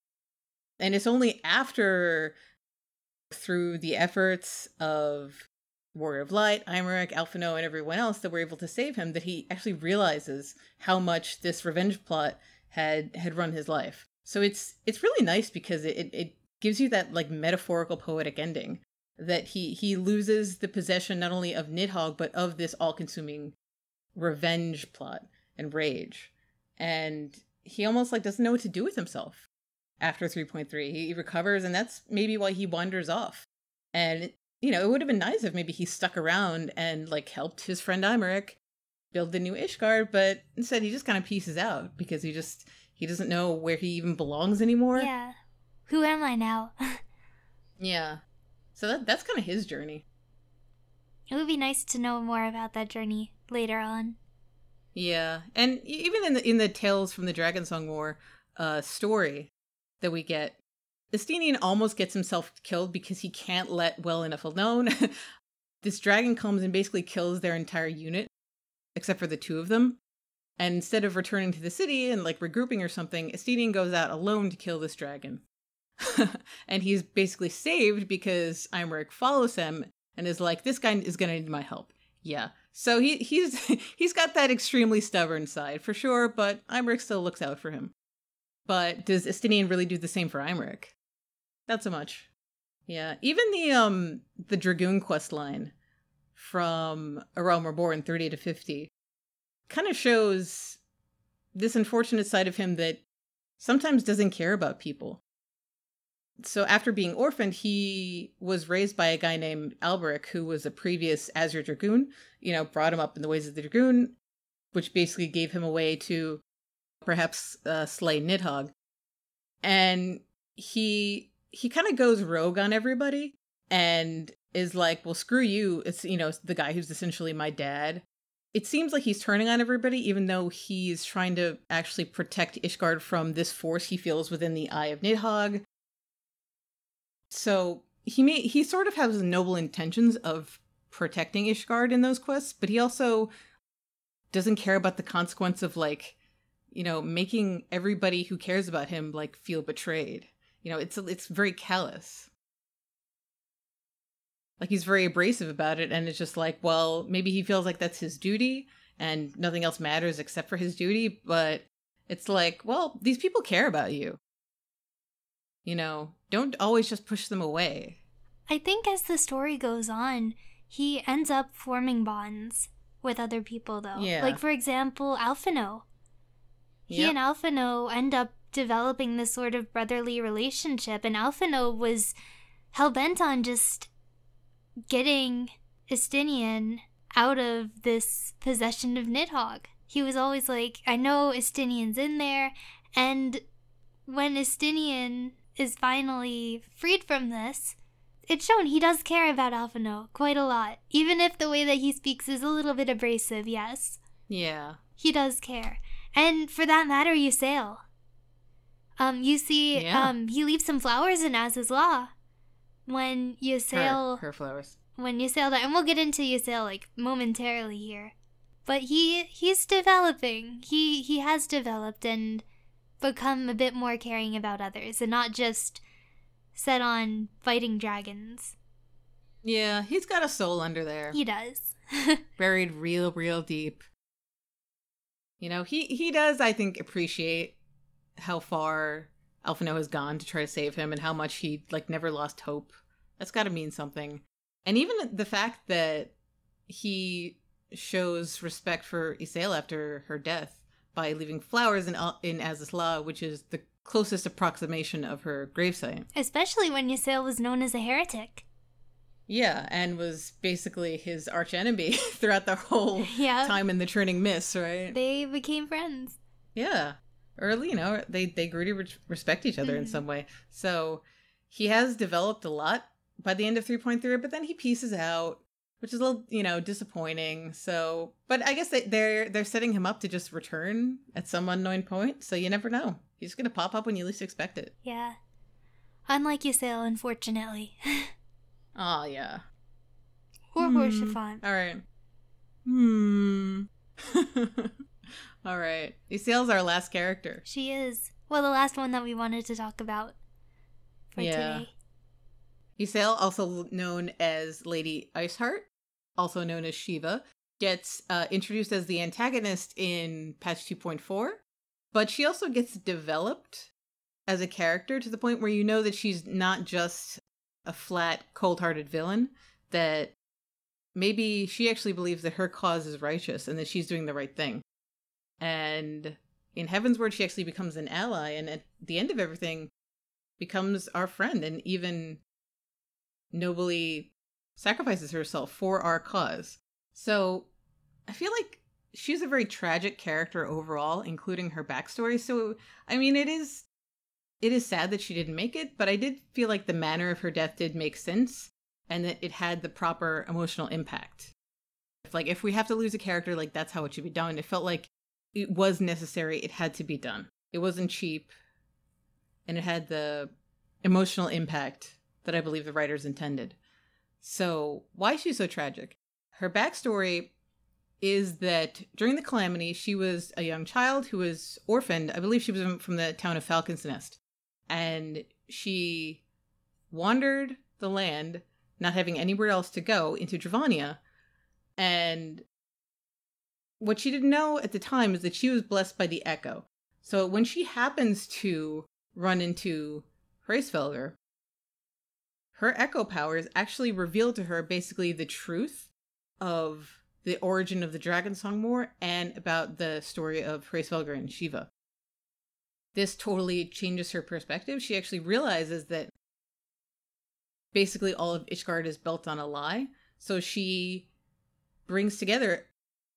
And it's only after through the efforts of warrior of light Aymeric Alphinaud and everyone else that were able to save him that he actually realizes how much this revenge plot had had run his life. So it's it's really nice because it it gives you that like metaphorical poetic ending that he he loses the possession not only of Nidhogg but of this all-consuming revenge plot and rage, and he almost like doesn't know what to do with himself after 3.3. He recovers, and that's maybe why he wanders off. And you know, it would have been nice if maybe he stuck around and like helped his friend Aymeric build the new Ishgard, but instead he just kind of pieces out because he just he doesn't know where he even belongs anymore. Yeah. Who am I now? Yeah. So that that's kind of his journey. it would be nice to know more about that journey later on. Yeah, and even in the in the Tales from the Dragon Song War uh, story that we get, Estinian almost gets himself killed because he can't let well enough alone. this dragon comes and basically kills their entire unit, except for the two of them. And instead of returning to the city and like regrouping or something, Estinian goes out alone to kill this dragon. and he's basically saved because Aymeric follows him and is like, "This guy is gonna need my help." Yeah. So he he's he's got that extremely stubborn side for sure, but Aymeric still looks out for him. But does Estinian really do the same for Aymeric? Not so much. Yeah. Even the um the Dragoon quest line from A Realm Reborn 30 to 50 kind of shows this unfortunate side of him that sometimes doesn't care about people. So after being orphaned, he was raised by a guy named Alberic, who was a previous Azure Dragoon. You know, brought him up in the ways of the Dragoon, which basically gave him a way to perhaps uh, slay Nidhogg. And he he kind of goes rogue on everybody and is like, "Well, screw you." It's you know the guy who's essentially my dad. It seems like he's turning on everybody, even though he's trying to actually protect Ishgard from this force he feels within the Eye of Nidhogg. So he may he sort of has noble intentions of protecting Ishgard in those quests, but he also doesn't care about the consequence of like, you know, making everybody who cares about him like feel betrayed. You know, it's it's very callous. Like he's very abrasive about it and it's just like, well, maybe he feels like that's his duty and nothing else matters except for his duty, but it's like, well, these people care about you. You know, don't always just push them away. I think as the story goes on, he ends up forming bonds with other people, though. Yeah. Like, for example, Alphinaud. He Yep. and Alphinaud end up developing this sort of brotherly relationship, and Alphinaud was hell bent on just getting Estinian out of this possession of Nidhogg. He was always like, I know Estinian's in there, and when Estinian is finally freed from this, it's shown he does care about Alphinaud quite a lot. Even if the way that he speaks is a little bit abrasive, yes. Yeah. He does care. And for that matter, Ysayle. Um, you see, Yeah. um, he leaves some flowers in Azys Lla. When Ysayle Her, her flowers. when Ysayle died, and we'll get into Ysayle like momentarily here. But he he's developing. He he has developed and become a bit more caring about others and not just set on fighting dragons. Yeah, he's got a soul under there. He does. buried real real deep you know he he does i think appreciate how far Alphinaud has gone to try to save him and how much he like never lost hope that's got to mean something and even the fact that he shows respect for Ysayle after her death by leaving flowers in in Azys Lla, which is the closest approximation of her gravesite. Especially when Ysayle was known as a heretic. Yeah, and was basically his archenemy throughout the whole Yeah. time in the Churning Mist, right? They became friends. Yeah. Or, you know, they, they grew to re- respect each other in Mhm. some way. So he has developed a lot by the end of 3.3, but then he pieces out, which is a little, you know, disappointing. So, but I guess they, they're they're setting him up to just return at some unknown point. So you never know. He's just to pop up when you least expect it. Yeah. Unlike Ysayle, unfortunately. Oh, yeah. or Hmm. Haurchefant. All right. Hmm. All right. Ysayle's our last character. She is. Well, the last one that we wanted to talk about for Yeah. today. Ysayle, also known as Lady Iceheart, also known as Shiva, gets uh, introduced as the antagonist in patch 2.4, but she also gets developed as a character to the point where you know that she's not just a flat, cold hearted villain, that maybe she actually believes that her cause is righteous and that she's doing the right thing. And in Heavensward, she actually becomes an ally, and at the end of everything, becomes our friend and even nobly sacrifices herself for our cause. So I feel like she's a very tragic character overall, including her backstory. So I mean it is it is sad that she didn't make it, but I did feel like the manner of her death did make sense and that it had the proper emotional impact. If like if we have to lose a character, like that's how it should be done. It felt like it was necessary, it had to be done. It wasn't cheap and it had the emotional impact that I believe the writers intended. So, why is she so tragic? Her backstory is that during the calamity, she was a young child who was orphaned. I believe she was from the town of Falcon's Nest. And she wandered the land, not having anywhere else to go, into Dravania. And what she didn't know at the time is that she was blessed by the Echo. So when she happens to run into Hraesvelgr, her echo powers actually reveal to her basically the truth of the origin of the Dragon Song War and about the story of Hraesvelgr and Shiva. This totally changes her perspective. She actually realizes that basically all of Ishgard is built on a lie. So she brings together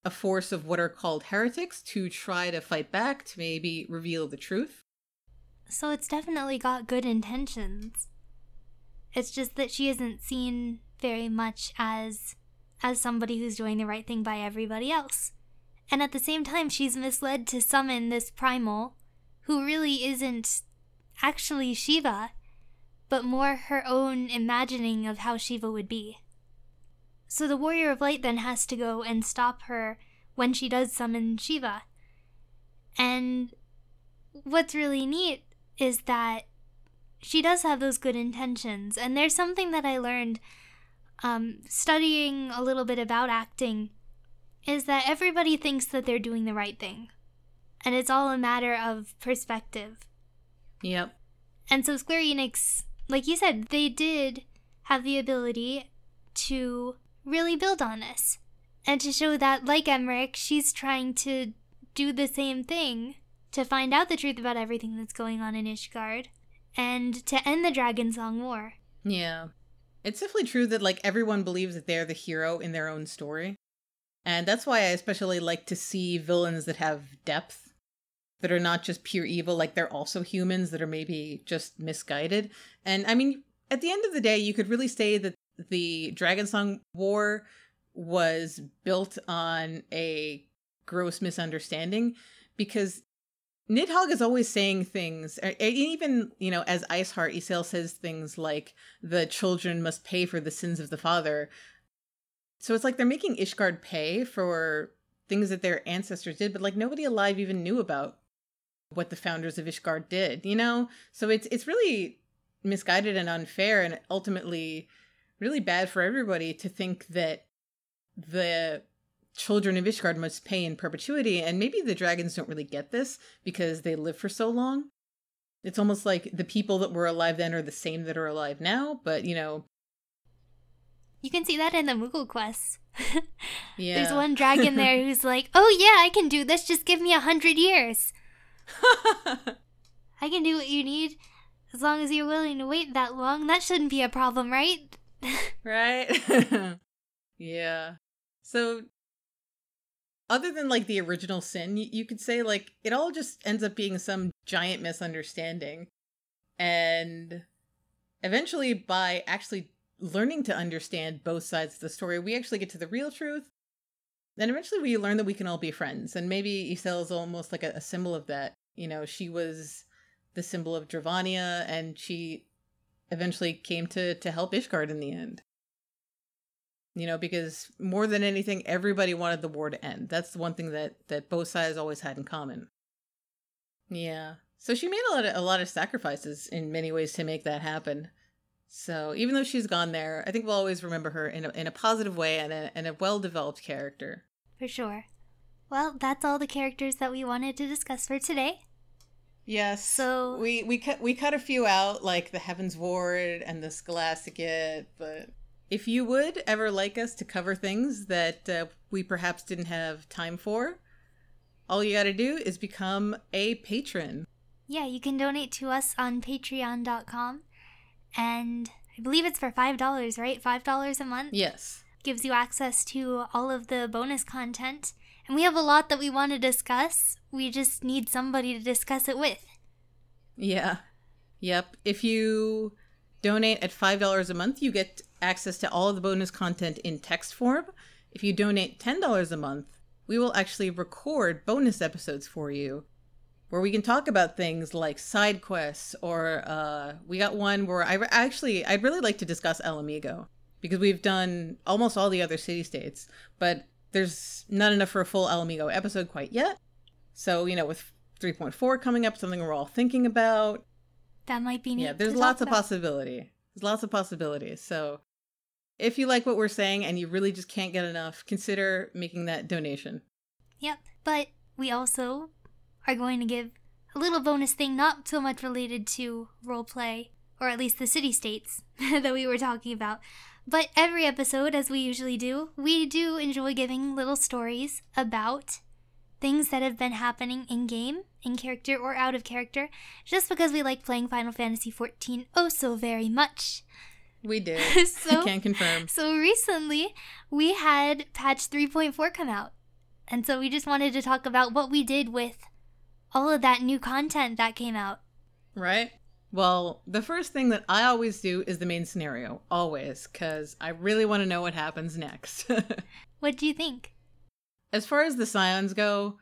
a force of what are called heretics to try to fight back, to maybe reveal the truth. So it's definitely got good intentions. It's just that she isn't seen very much as as somebody who's doing the right thing by everybody else. And at the same time, she's misled to summon this primal who really isn't actually Shiva, but more her own imagining of how Shiva would be. So the Warrior of Light then has to go and stop her when she does summon Shiva. And what's really neat is that she does have those good intentions. And there's something that I learned um, studying a little bit about acting is that everybody thinks that they're doing the right thing. And it's all a matter of perspective. Yep. And so Square Enix, like you said, they did have the ability to really build on this and to show that, like Aymeric, she's trying to do the same thing to find out the truth about everything that's going on in Ishgard and to end the Dragon Song War. Yeah. It's definitely true that like everyone believes that they're the hero in their own story. And that's why I especially like to see villains that have depth, that are not just pure evil, like they're also humans that are maybe just misguided. And I mean, at the end of the day, you could really say that the Dragon Song War was built on a gross misunderstanding because Nidhogg is always saying things, even, you know, as Iceheart, Ysayle says things like, the children must pay for the sins of the father. So it's like they're making Ishgard pay for things that their ancestors did, but like nobody alive even knew about what the founders of Ishgard did, you know? So it's it's really misguided and unfair and ultimately really bad for everybody to think that the children of Ishgard must pay in perpetuity. And maybe the dragons don't really get this because they live for so long. It's almost like the people that were alive then are the same that are alive now, but you know. You can see that in the Moogle quests. yeah. There's one dragon there who's like, oh yeah, I can do this, just give me a hundred years. I can do what you need as long as you're willing to wait that long. That shouldn't be a problem, right? right? yeah. So other than like the original sin, you, you could say like it all just ends up being some giant misunderstanding. And eventually, by actually learning to understand both sides of the story, we actually get to the real truth. Then eventually, we learn that we can all be friends. And maybe Ysayle is almost like a, a symbol of that. You know, she was the symbol of Dravania, and she eventually came to to help Ishgard in the end you know because more than anything everybody wanted the war to end. That's the one thing that that both sides always had in common. Yeah. So she made a lot of a lot of sacrifices in many ways to make that happen. So even though she's gone there i think we'll always remember her in a, in a positive way and a, and a well-developed character. For sure. Well that's all the characters that we wanted to discuss for today. Yes. So we we cut we cut a few out, like the Heaven's Ward and the Scholasticate, but if you would ever like us to cover things that uh, we perhaps didn't have time for, all you got to do is become a patron. Yeah, you can donate to us on patreon.com. And I believe it's for $5, right? $5 a month? Yes. Gives you access to all of the bonus content. And we have a lot that we want to discuss. We just need somebody to discuss it with. Yeah. Yep. If you donate at $5 a month, you get access to all of the bonus content in text form. If you donate $10 a month, we will actually record bonus episodes for you where we can talk about things like side quests or uh, we got one where I actually I'd really like to discuss Ala Mhigo because we've done almost all the other city states, but there's not enough for a full Ala Mhigo episode quite yet. So, you know, with 3.4 coming up, something we're all thinking about. That might be neat. Yeah, there's lots of possibility. There's lots of possibilities. So if you like what we're saying and you really just can't get enough, consider making that donation. Yep, but we also are going to give a little bonus thing not so much related to roleplay, or at least the city states that we were talking about, But every episode, as we usually do, we do enjoy giving little stories about things that have been happening in game, in character, or out of character, just because we like playing Final Fantasy XIV oh so very much. We did. So- I can confirm. So recently, we had patch 3.4 come out. And so we just wanted to talk about what we did with all of that new content that came out. Right? Well, the first thing that I always do is the main scenario, always, because I really want to know what happens next. What do you think? as far as the Scions go,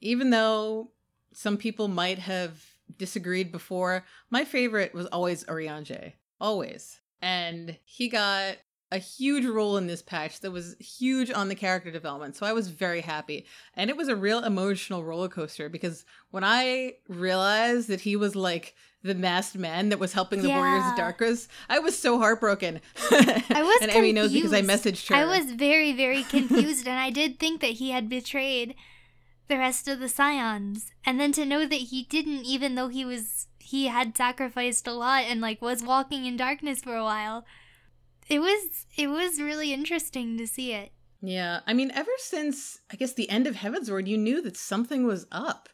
even though some people might have disagreed before, my favorite was always Urianger. Always. And he got a huge role in this patch that was huge on the character development. So I was very happy. And it was a real emotional roller coaster because when I realized that he was like the masked man that was helping the Warriors of Yeah. Darkness, I was so heartbroken. I was and Emmy knows because I messaged her. I was very, very confused, and I did think that he had betrayed the rest of the Scions. And then to know that he didn't, even though he was he had sacrificed a lot and like was walking in darkness for a while. It was it was really interesting to see it. Yeah, I mean, ever since I guess the end of Heavensward, you knew that something was up.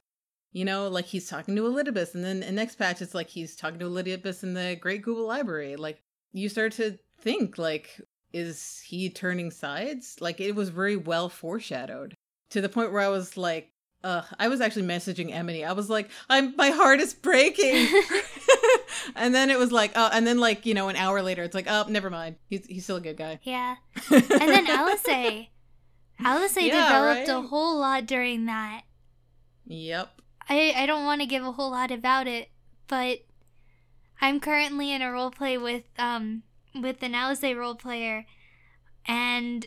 You know, like he's talking to Elidibus, and then the next patch, it's like he's talking to Elidibus in the Great Gubal Library. Like you start to think, like, is he turning sides? Like it was very well foreshadowed to the point where I was like, uh, I was actually messaging Emily. I was like, I'm my heart is breaking. and then it was like, oh, and then like you know, an hour later, it's like, oh, never mind. He's he's still a good guy. Yeah. And then Alisaie. Alisaie Yeah, developed a whole lot during that. Yep. I, I don't want to give a whole lot about it, but I'm currently in a role play with um with an Alisaie role player, and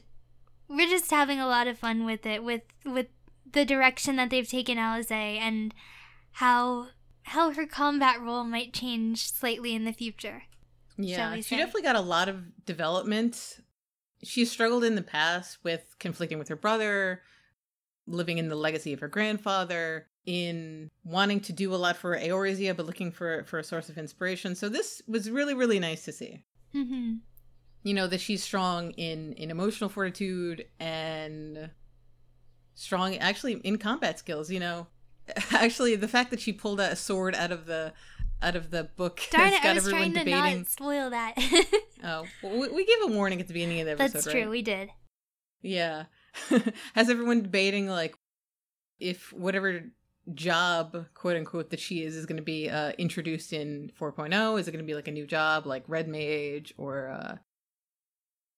we're just having a lot of fun with it with with the direction that they've taken Alisaie and how how her combat role might change slightly in the future. Yeah, she definitely got a lot of development. She struggled in the past with conflicting with her brother, living in the legacy of her grandfather, in wanting to do a lot for Eorzea, but looking for for a source of inspiration. So this was really, really nice to see. hmm You know that she's strong in in emotional fortitude and strong actually in combat skills. You know, actually the fact that she pulled a sword out of the out of the book Darn has it! got I was everyone trying to debating. not spoil that. Oh, well, we, we gave a warning at the beginning of the episode. That's right? true. We did. Yeah. Has everyone debating like if whatever job, quote unquote, that she is is going to be uh, introduced in 4.0? Is it going to be like a new job, like Red Mage or uh,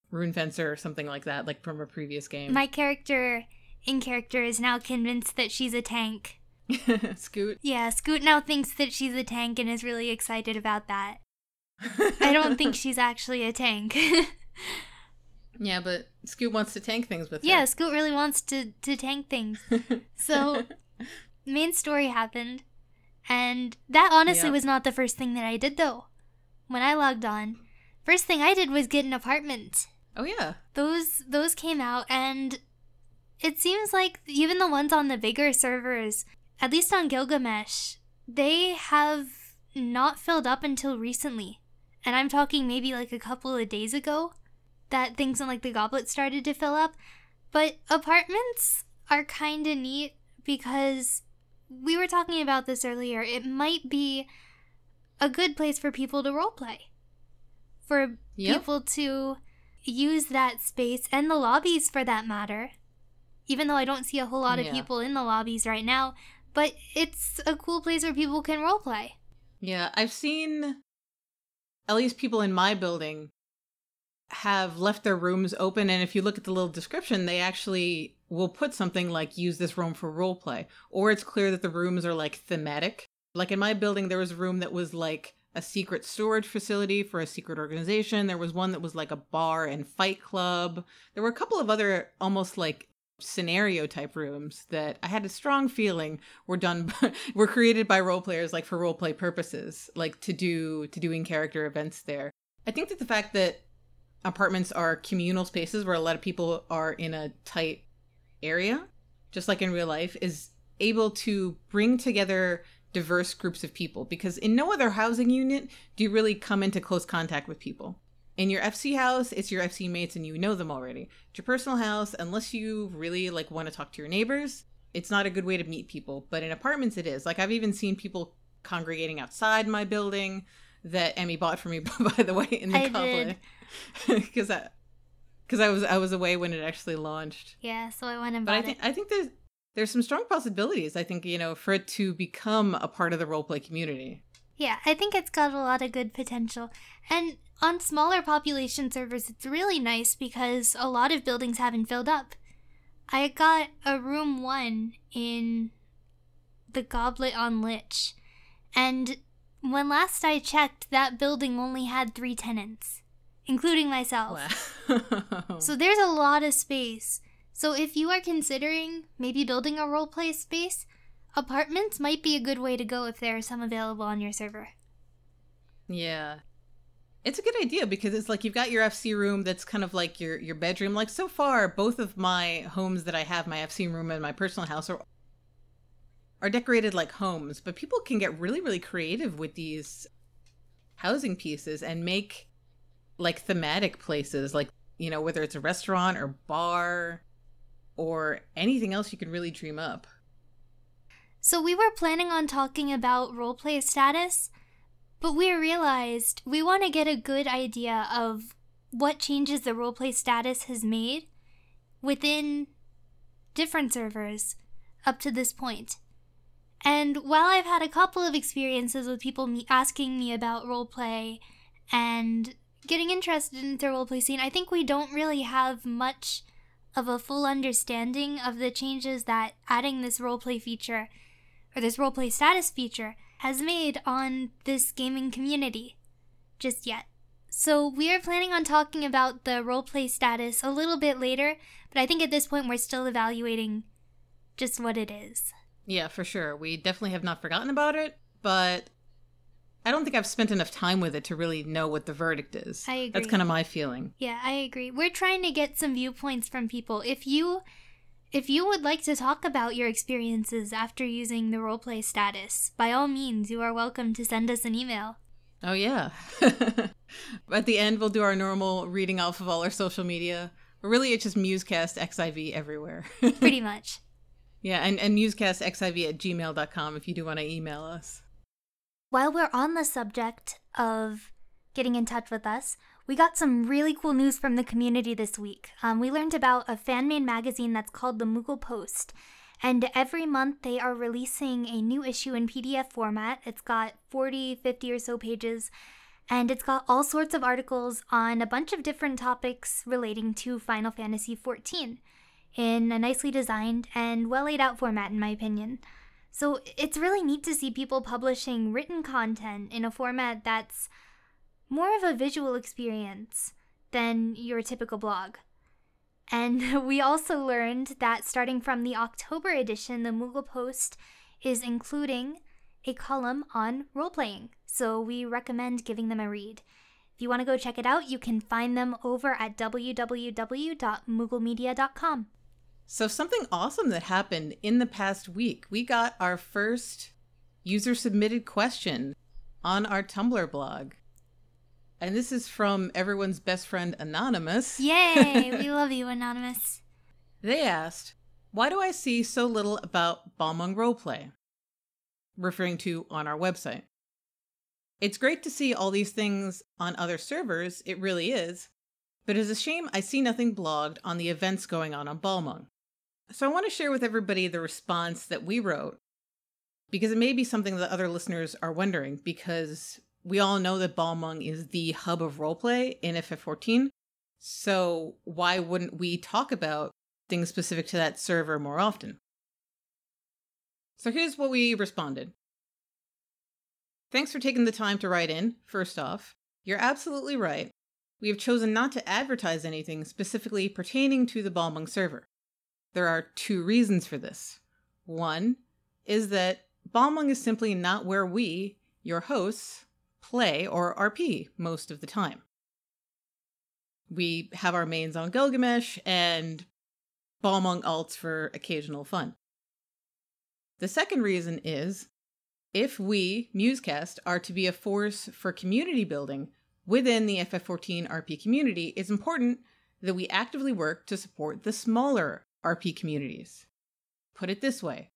Rune Fencer or something like that, like from a previous game? My character in character is now convinced that she's a tank. Scoot. Yeah, Scoot now thinks that she's a tank and is really excited about that. I don't think she's actually a tank. yeah, but Scoot wants to tank things with her. yeah, Scoot really wants to, to tank things. So, main story happened, and that honestly Yep. was not the first thing that I did though. When I logged on, first thing I did was get an apartment. oh yeah. Those those came out and it seems like even the ones on the bigger servers, at least on Gilgamesh, they have not filled up until recently. And I'm talking maybe like a couple of days ago that things in like the goblet started to fill up. But apartments are kind of neat because we were talking about this earlier. It might be a good place for people to roleplay. For Yep. people to use that space and the lobbies for that matter. Even though I don't see a whole lot of Yeah. people in the lobbies right now, but it's a cool place where people can roleplay. Yeah, I've seen at least people in my building have left their rooms open and if you look at the little description, they actually will put something like use this room for roleplay or it's clear that the rooms are like thematic. Like in my building there was a room that was like a secret storage facility for a secret organization. There was one that was like a bar and fight club. There were a couple of other almost like scenario type rooms that I had a strong feeling were done were created by role players like for role play purposes, like to do to doing character events there. I think that the fact that apartments are communal spaces where a lot of people are in a tight area, just like in real life, is able to bring together diverse groups of people because in no other housing unit do you really come into close contact with people. In your FC house, it's your FC mates and you know them already. It's your personal house, unless you really like want to talk to your neighbors, it's not a good way to meet people. But in apartments, it is. Like I've even seen people congregating outside my building that Emmy bought for me, by the way, in the I because I because I was I was away when it actually launched. Yeah, so I went and But I think it. I think there's there's some strong possibilities. I think you know for it to become a part of the roleplay community. Yeah, I think it's got a lot of good potential. And on smaller population servers, it's really nice because a lot of buildings haven't filled up. I got a room one in the Goblet on Lich, and when last I checked, that building only had three tenants, including myself. Wow. So there's a lot of space. So if you are considering maybe building a roleplay space, apartments might be a good way to go if there are some available on your server. Yeah. It's a good idea because it's like you've got your FC room that's kind of like your your bedroom. Like so far, both of my homes that I have, my FC room and my personal house are are decorated like homes, but people can get really really creative with these housing pieces and make like thematic places like, you know, whether it's a restaurant or bar or anything else you can really dream up. So we were planning on talking about roleplay status, but we realized we want to get a good idea of what changes the roleplay status has made within different servers up to this point. And while I've had a couple of experiences with people me- asking me about roleplay and getting interested in the roleplay scene, I think we don't really have much of a full understanding of the changes that adding this roleplay feature or this roleplay status feature has made on this gaming community just yet. So we are planning on talking about the roleplay status a little bit later, but I think at this point we're still evaluating just what it is. Yeah, for sure. We definitely have not forgotten about it, but I don't think I've spent enough time with it to really know what the verdict is. I agree. That's kind of my feeling. Yeah, I agree. We're trying to get some viewpoints from people. If you if you would like to talk about your experiences after using the roleplay status, by all means, you are welcome to send us an email. Oh, yeah. At the end, we'll do our normal reading off of all our social media. Really, it's just Musecast XIV everywhere. Pretty much. yeah, and, and musecastxiv at gmail.com if you do want to email us. While we're on the subject of getting in touch with us, we got some really cool news from the community this week. Um, we learned about a fan made magazine that's called the Moogle Post. And every month they are releasing a new issue in PDF format. It's got 40, 50 or so pages. And it's got all sorts of articles on a bunch of different topics relating to Final Fantasy XIV in a nicely designed and well laid out format, in my opinion. So it's really neat to see people publishing written content in a format that's more of a visual experience than your typical blog. And we also learned that starting from the October edition, the Moogle Post is including a column on role playing. So we recommend giving them a read. If you want to go check it out, you can find them over at www.mooglemedia.com. So, something awesome that happened in the past week, we got our first user submitted question on our Tumblr blog. And this is from everyone's best friend, Anonymous. Yay! we love you, Anonymous. They asked, Why do I see so little about Balmung roleplay? Referring to on our website. It's great to see all these things on other servers, it really is, but it's a shame I see nothing blogged on the events going on on Balmung. So I want to share with everybody the response that we wrote, because it may be something that other listeners are wondering, because we all know that Balmung is the hub of roleplay in FF14. So why wouldn't we talk about things specific to that server more often? So here's what we responded. Thanks for taking the time to write in, first off. You're absolutely right. We have chosen not to advertise anything specifically pertaining to the Balmung server. There are two reasons for this. One is that Balmung is simply not where we, your hosts, play or RP most of the time. We have our mains on Gilgamesh and Balmung alts for occasional fun. The second reason is if we, Musecast, are to be a force for community building, within the FF14 RP community, it's important that we actively work to support the smaller RP communities. Put it this way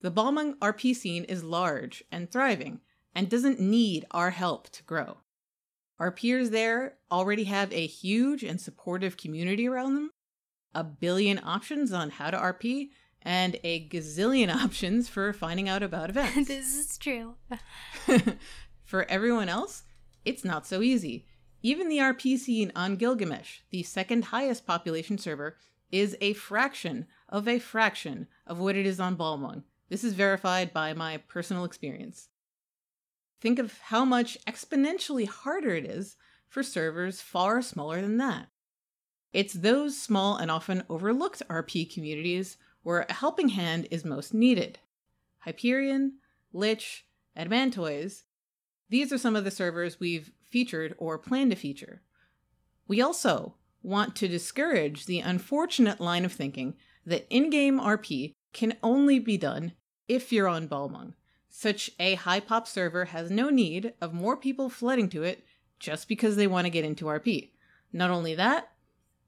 the Balmung RP scene is large and thriving and doesn't need our help to grow. Our peers there already have a huge and supportive community around them, a billion options on how to RP, and a gazillion options for finding out about events. this is true. for everyone else, it's not so easy. Even the RP scene on Gilgamesh, the second highest population server, is a fraction of a fraction of what it is on Balmung. This is verified by my personal experience. Think of how much exponentially harder it is for servers far smaller than that. It's those small and often overlooked RP communities where a helping hand is most needed. Hyperion, Lich, Adamantoise, these are some of the servers we've featured or plan to feature. We also want to discourage the unfortunate line of thinking that in game RP can only be done if you're on Balmung. Such a high pop server has no need of more people flooding to it just because they want to get into RP. Not only that,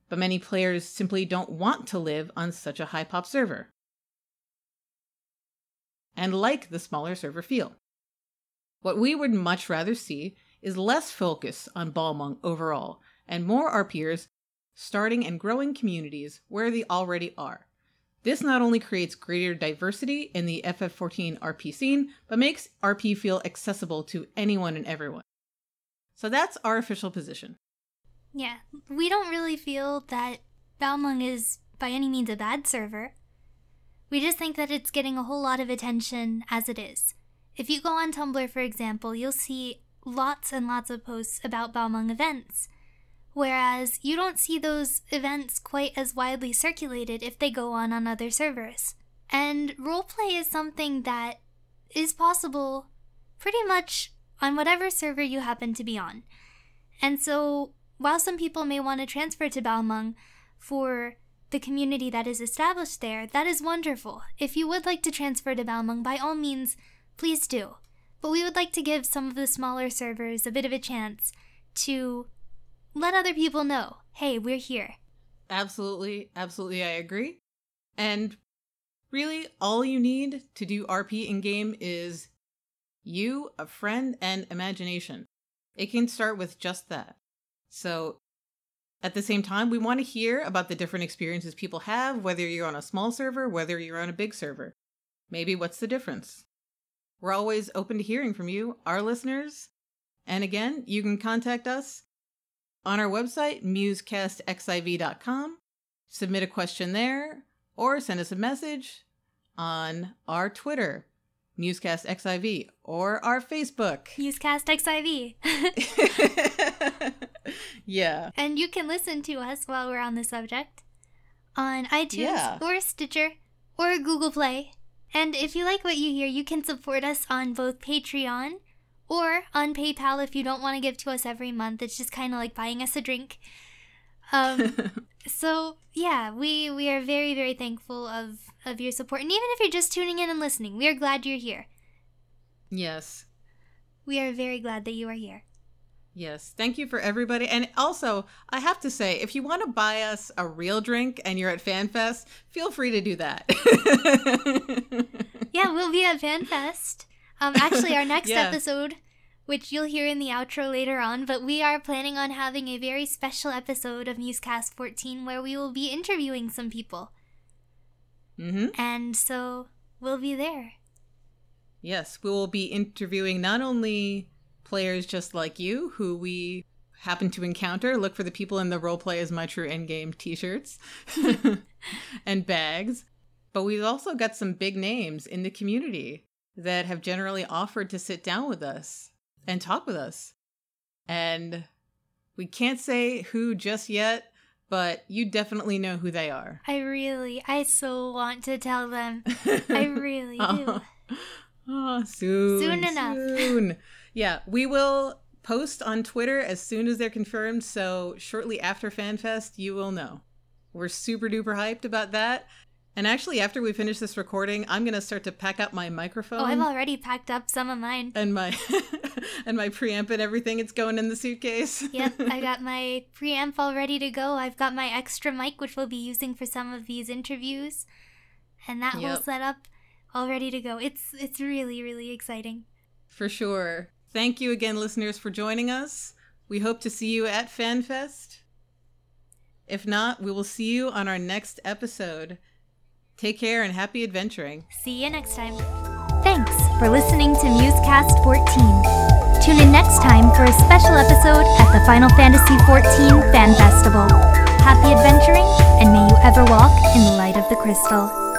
but many players simply don't want to live on such a high pop server. And like the smaller server feel. What we would much rather see is less focus on Balmung overall and more RPers starting and growing communities where they already are. This not only creates greater diversity in the FF14 RP scene, but makes RP feel accessible to anyone and everyone. So that's our official position. Yeah, we don't really feel that Balmung is by any means a bad server. We just think that it's getting a whole lot of attention as it is. If you go on Tumblr, for example, you'll see lots and lots of posts about Balmung events whereas you don't see those events quite as widely circulated if they go on on other servers. And roleplay is something that is possible pretty much on whatever server you happen to be on. And so, while some people may want to transfer to Balmung for the community that is established there, that is wonderful. If you would like to transfer to Balmung, by all means, please do. But we would like to give some of the smaller servers a bit of a chance to let other people know hey, we're here. Absolutely, absolutely, I agree. And really, all you need to do RP in game is you, a friend, and imagination. It can start with just that. So, at the same time, we want to hear about the different experiences people have, whether you're on a small server, whether you're on a big server. Maybe what's the difference? We're always open to hearing from you, our listeners. And again, you can contact us on our website, musecastxiv.com. Submit a question there or send us a message on our Twitter, MusecastXIV, or our Facebook, MusecastXIV. yeah. And you can listen to us while we're on the subject on iTunes Yeah. or Stitcher or Google Play. And if you like what you hear, you can support us on both Patreon or on PayPal if you don't want to give to us every month. It's just kind of like buying us a drink. Um, so yeah, we we are very very thankful of of your support, and even if you're just tuning in and listening, we are glad you're here. yes. We are very glad that you are here. Yes. Thank you for everybody. And also, I have to say, if you want to buy us a real drink and you're at FanFest, feel free to do that. Yeah, we'll be at FanFest. Um, actually, our next Yeah. episode, which you'll hear in the outro later on, but we are planning on having a very special episode of Musecast 14 where we will be interviewing some people. hmm And so we'll be there. Yes, we will be interviewing not only players just like you who we happen to encounter. Look for the people in the roleplay as my true endgame t-shirts and bags. But we've also got some big names in the community that have generally offered to sit down with us and talk with us. And we can't say who just yet, but you definitely know who they are. I really, I so want to tell them. I really do. Oh, soon. Soon enough. Soon. Yeah, we will post on Twitter as soon as they're confirmed. So shortly after FanFest, you will know. We're super duper hyped about that. And actually, after we finish this recording, I'm gonna start to pack up my microphone. Oh, I've already packed up some of mine. and my and my preamp and everything. It's going in the suitcase. yep, I got my preamp all ready to go. I've got my extra mic, which we'll be using for some of these interviews, and that whole setup all ready to go. It's it's really really exciting. For sure. Thank you again, listeners, for joining us. We hope to see you at FanFest. If not, we will see you on our next episode. Take care and happy adventuring. See you next time. Thanks for listening to Musecast 14. Tune in next time for a special episode at the Final Fantasy XIV Fan Festival. Happy adventuring, and may you ever walk in the light of the crystal.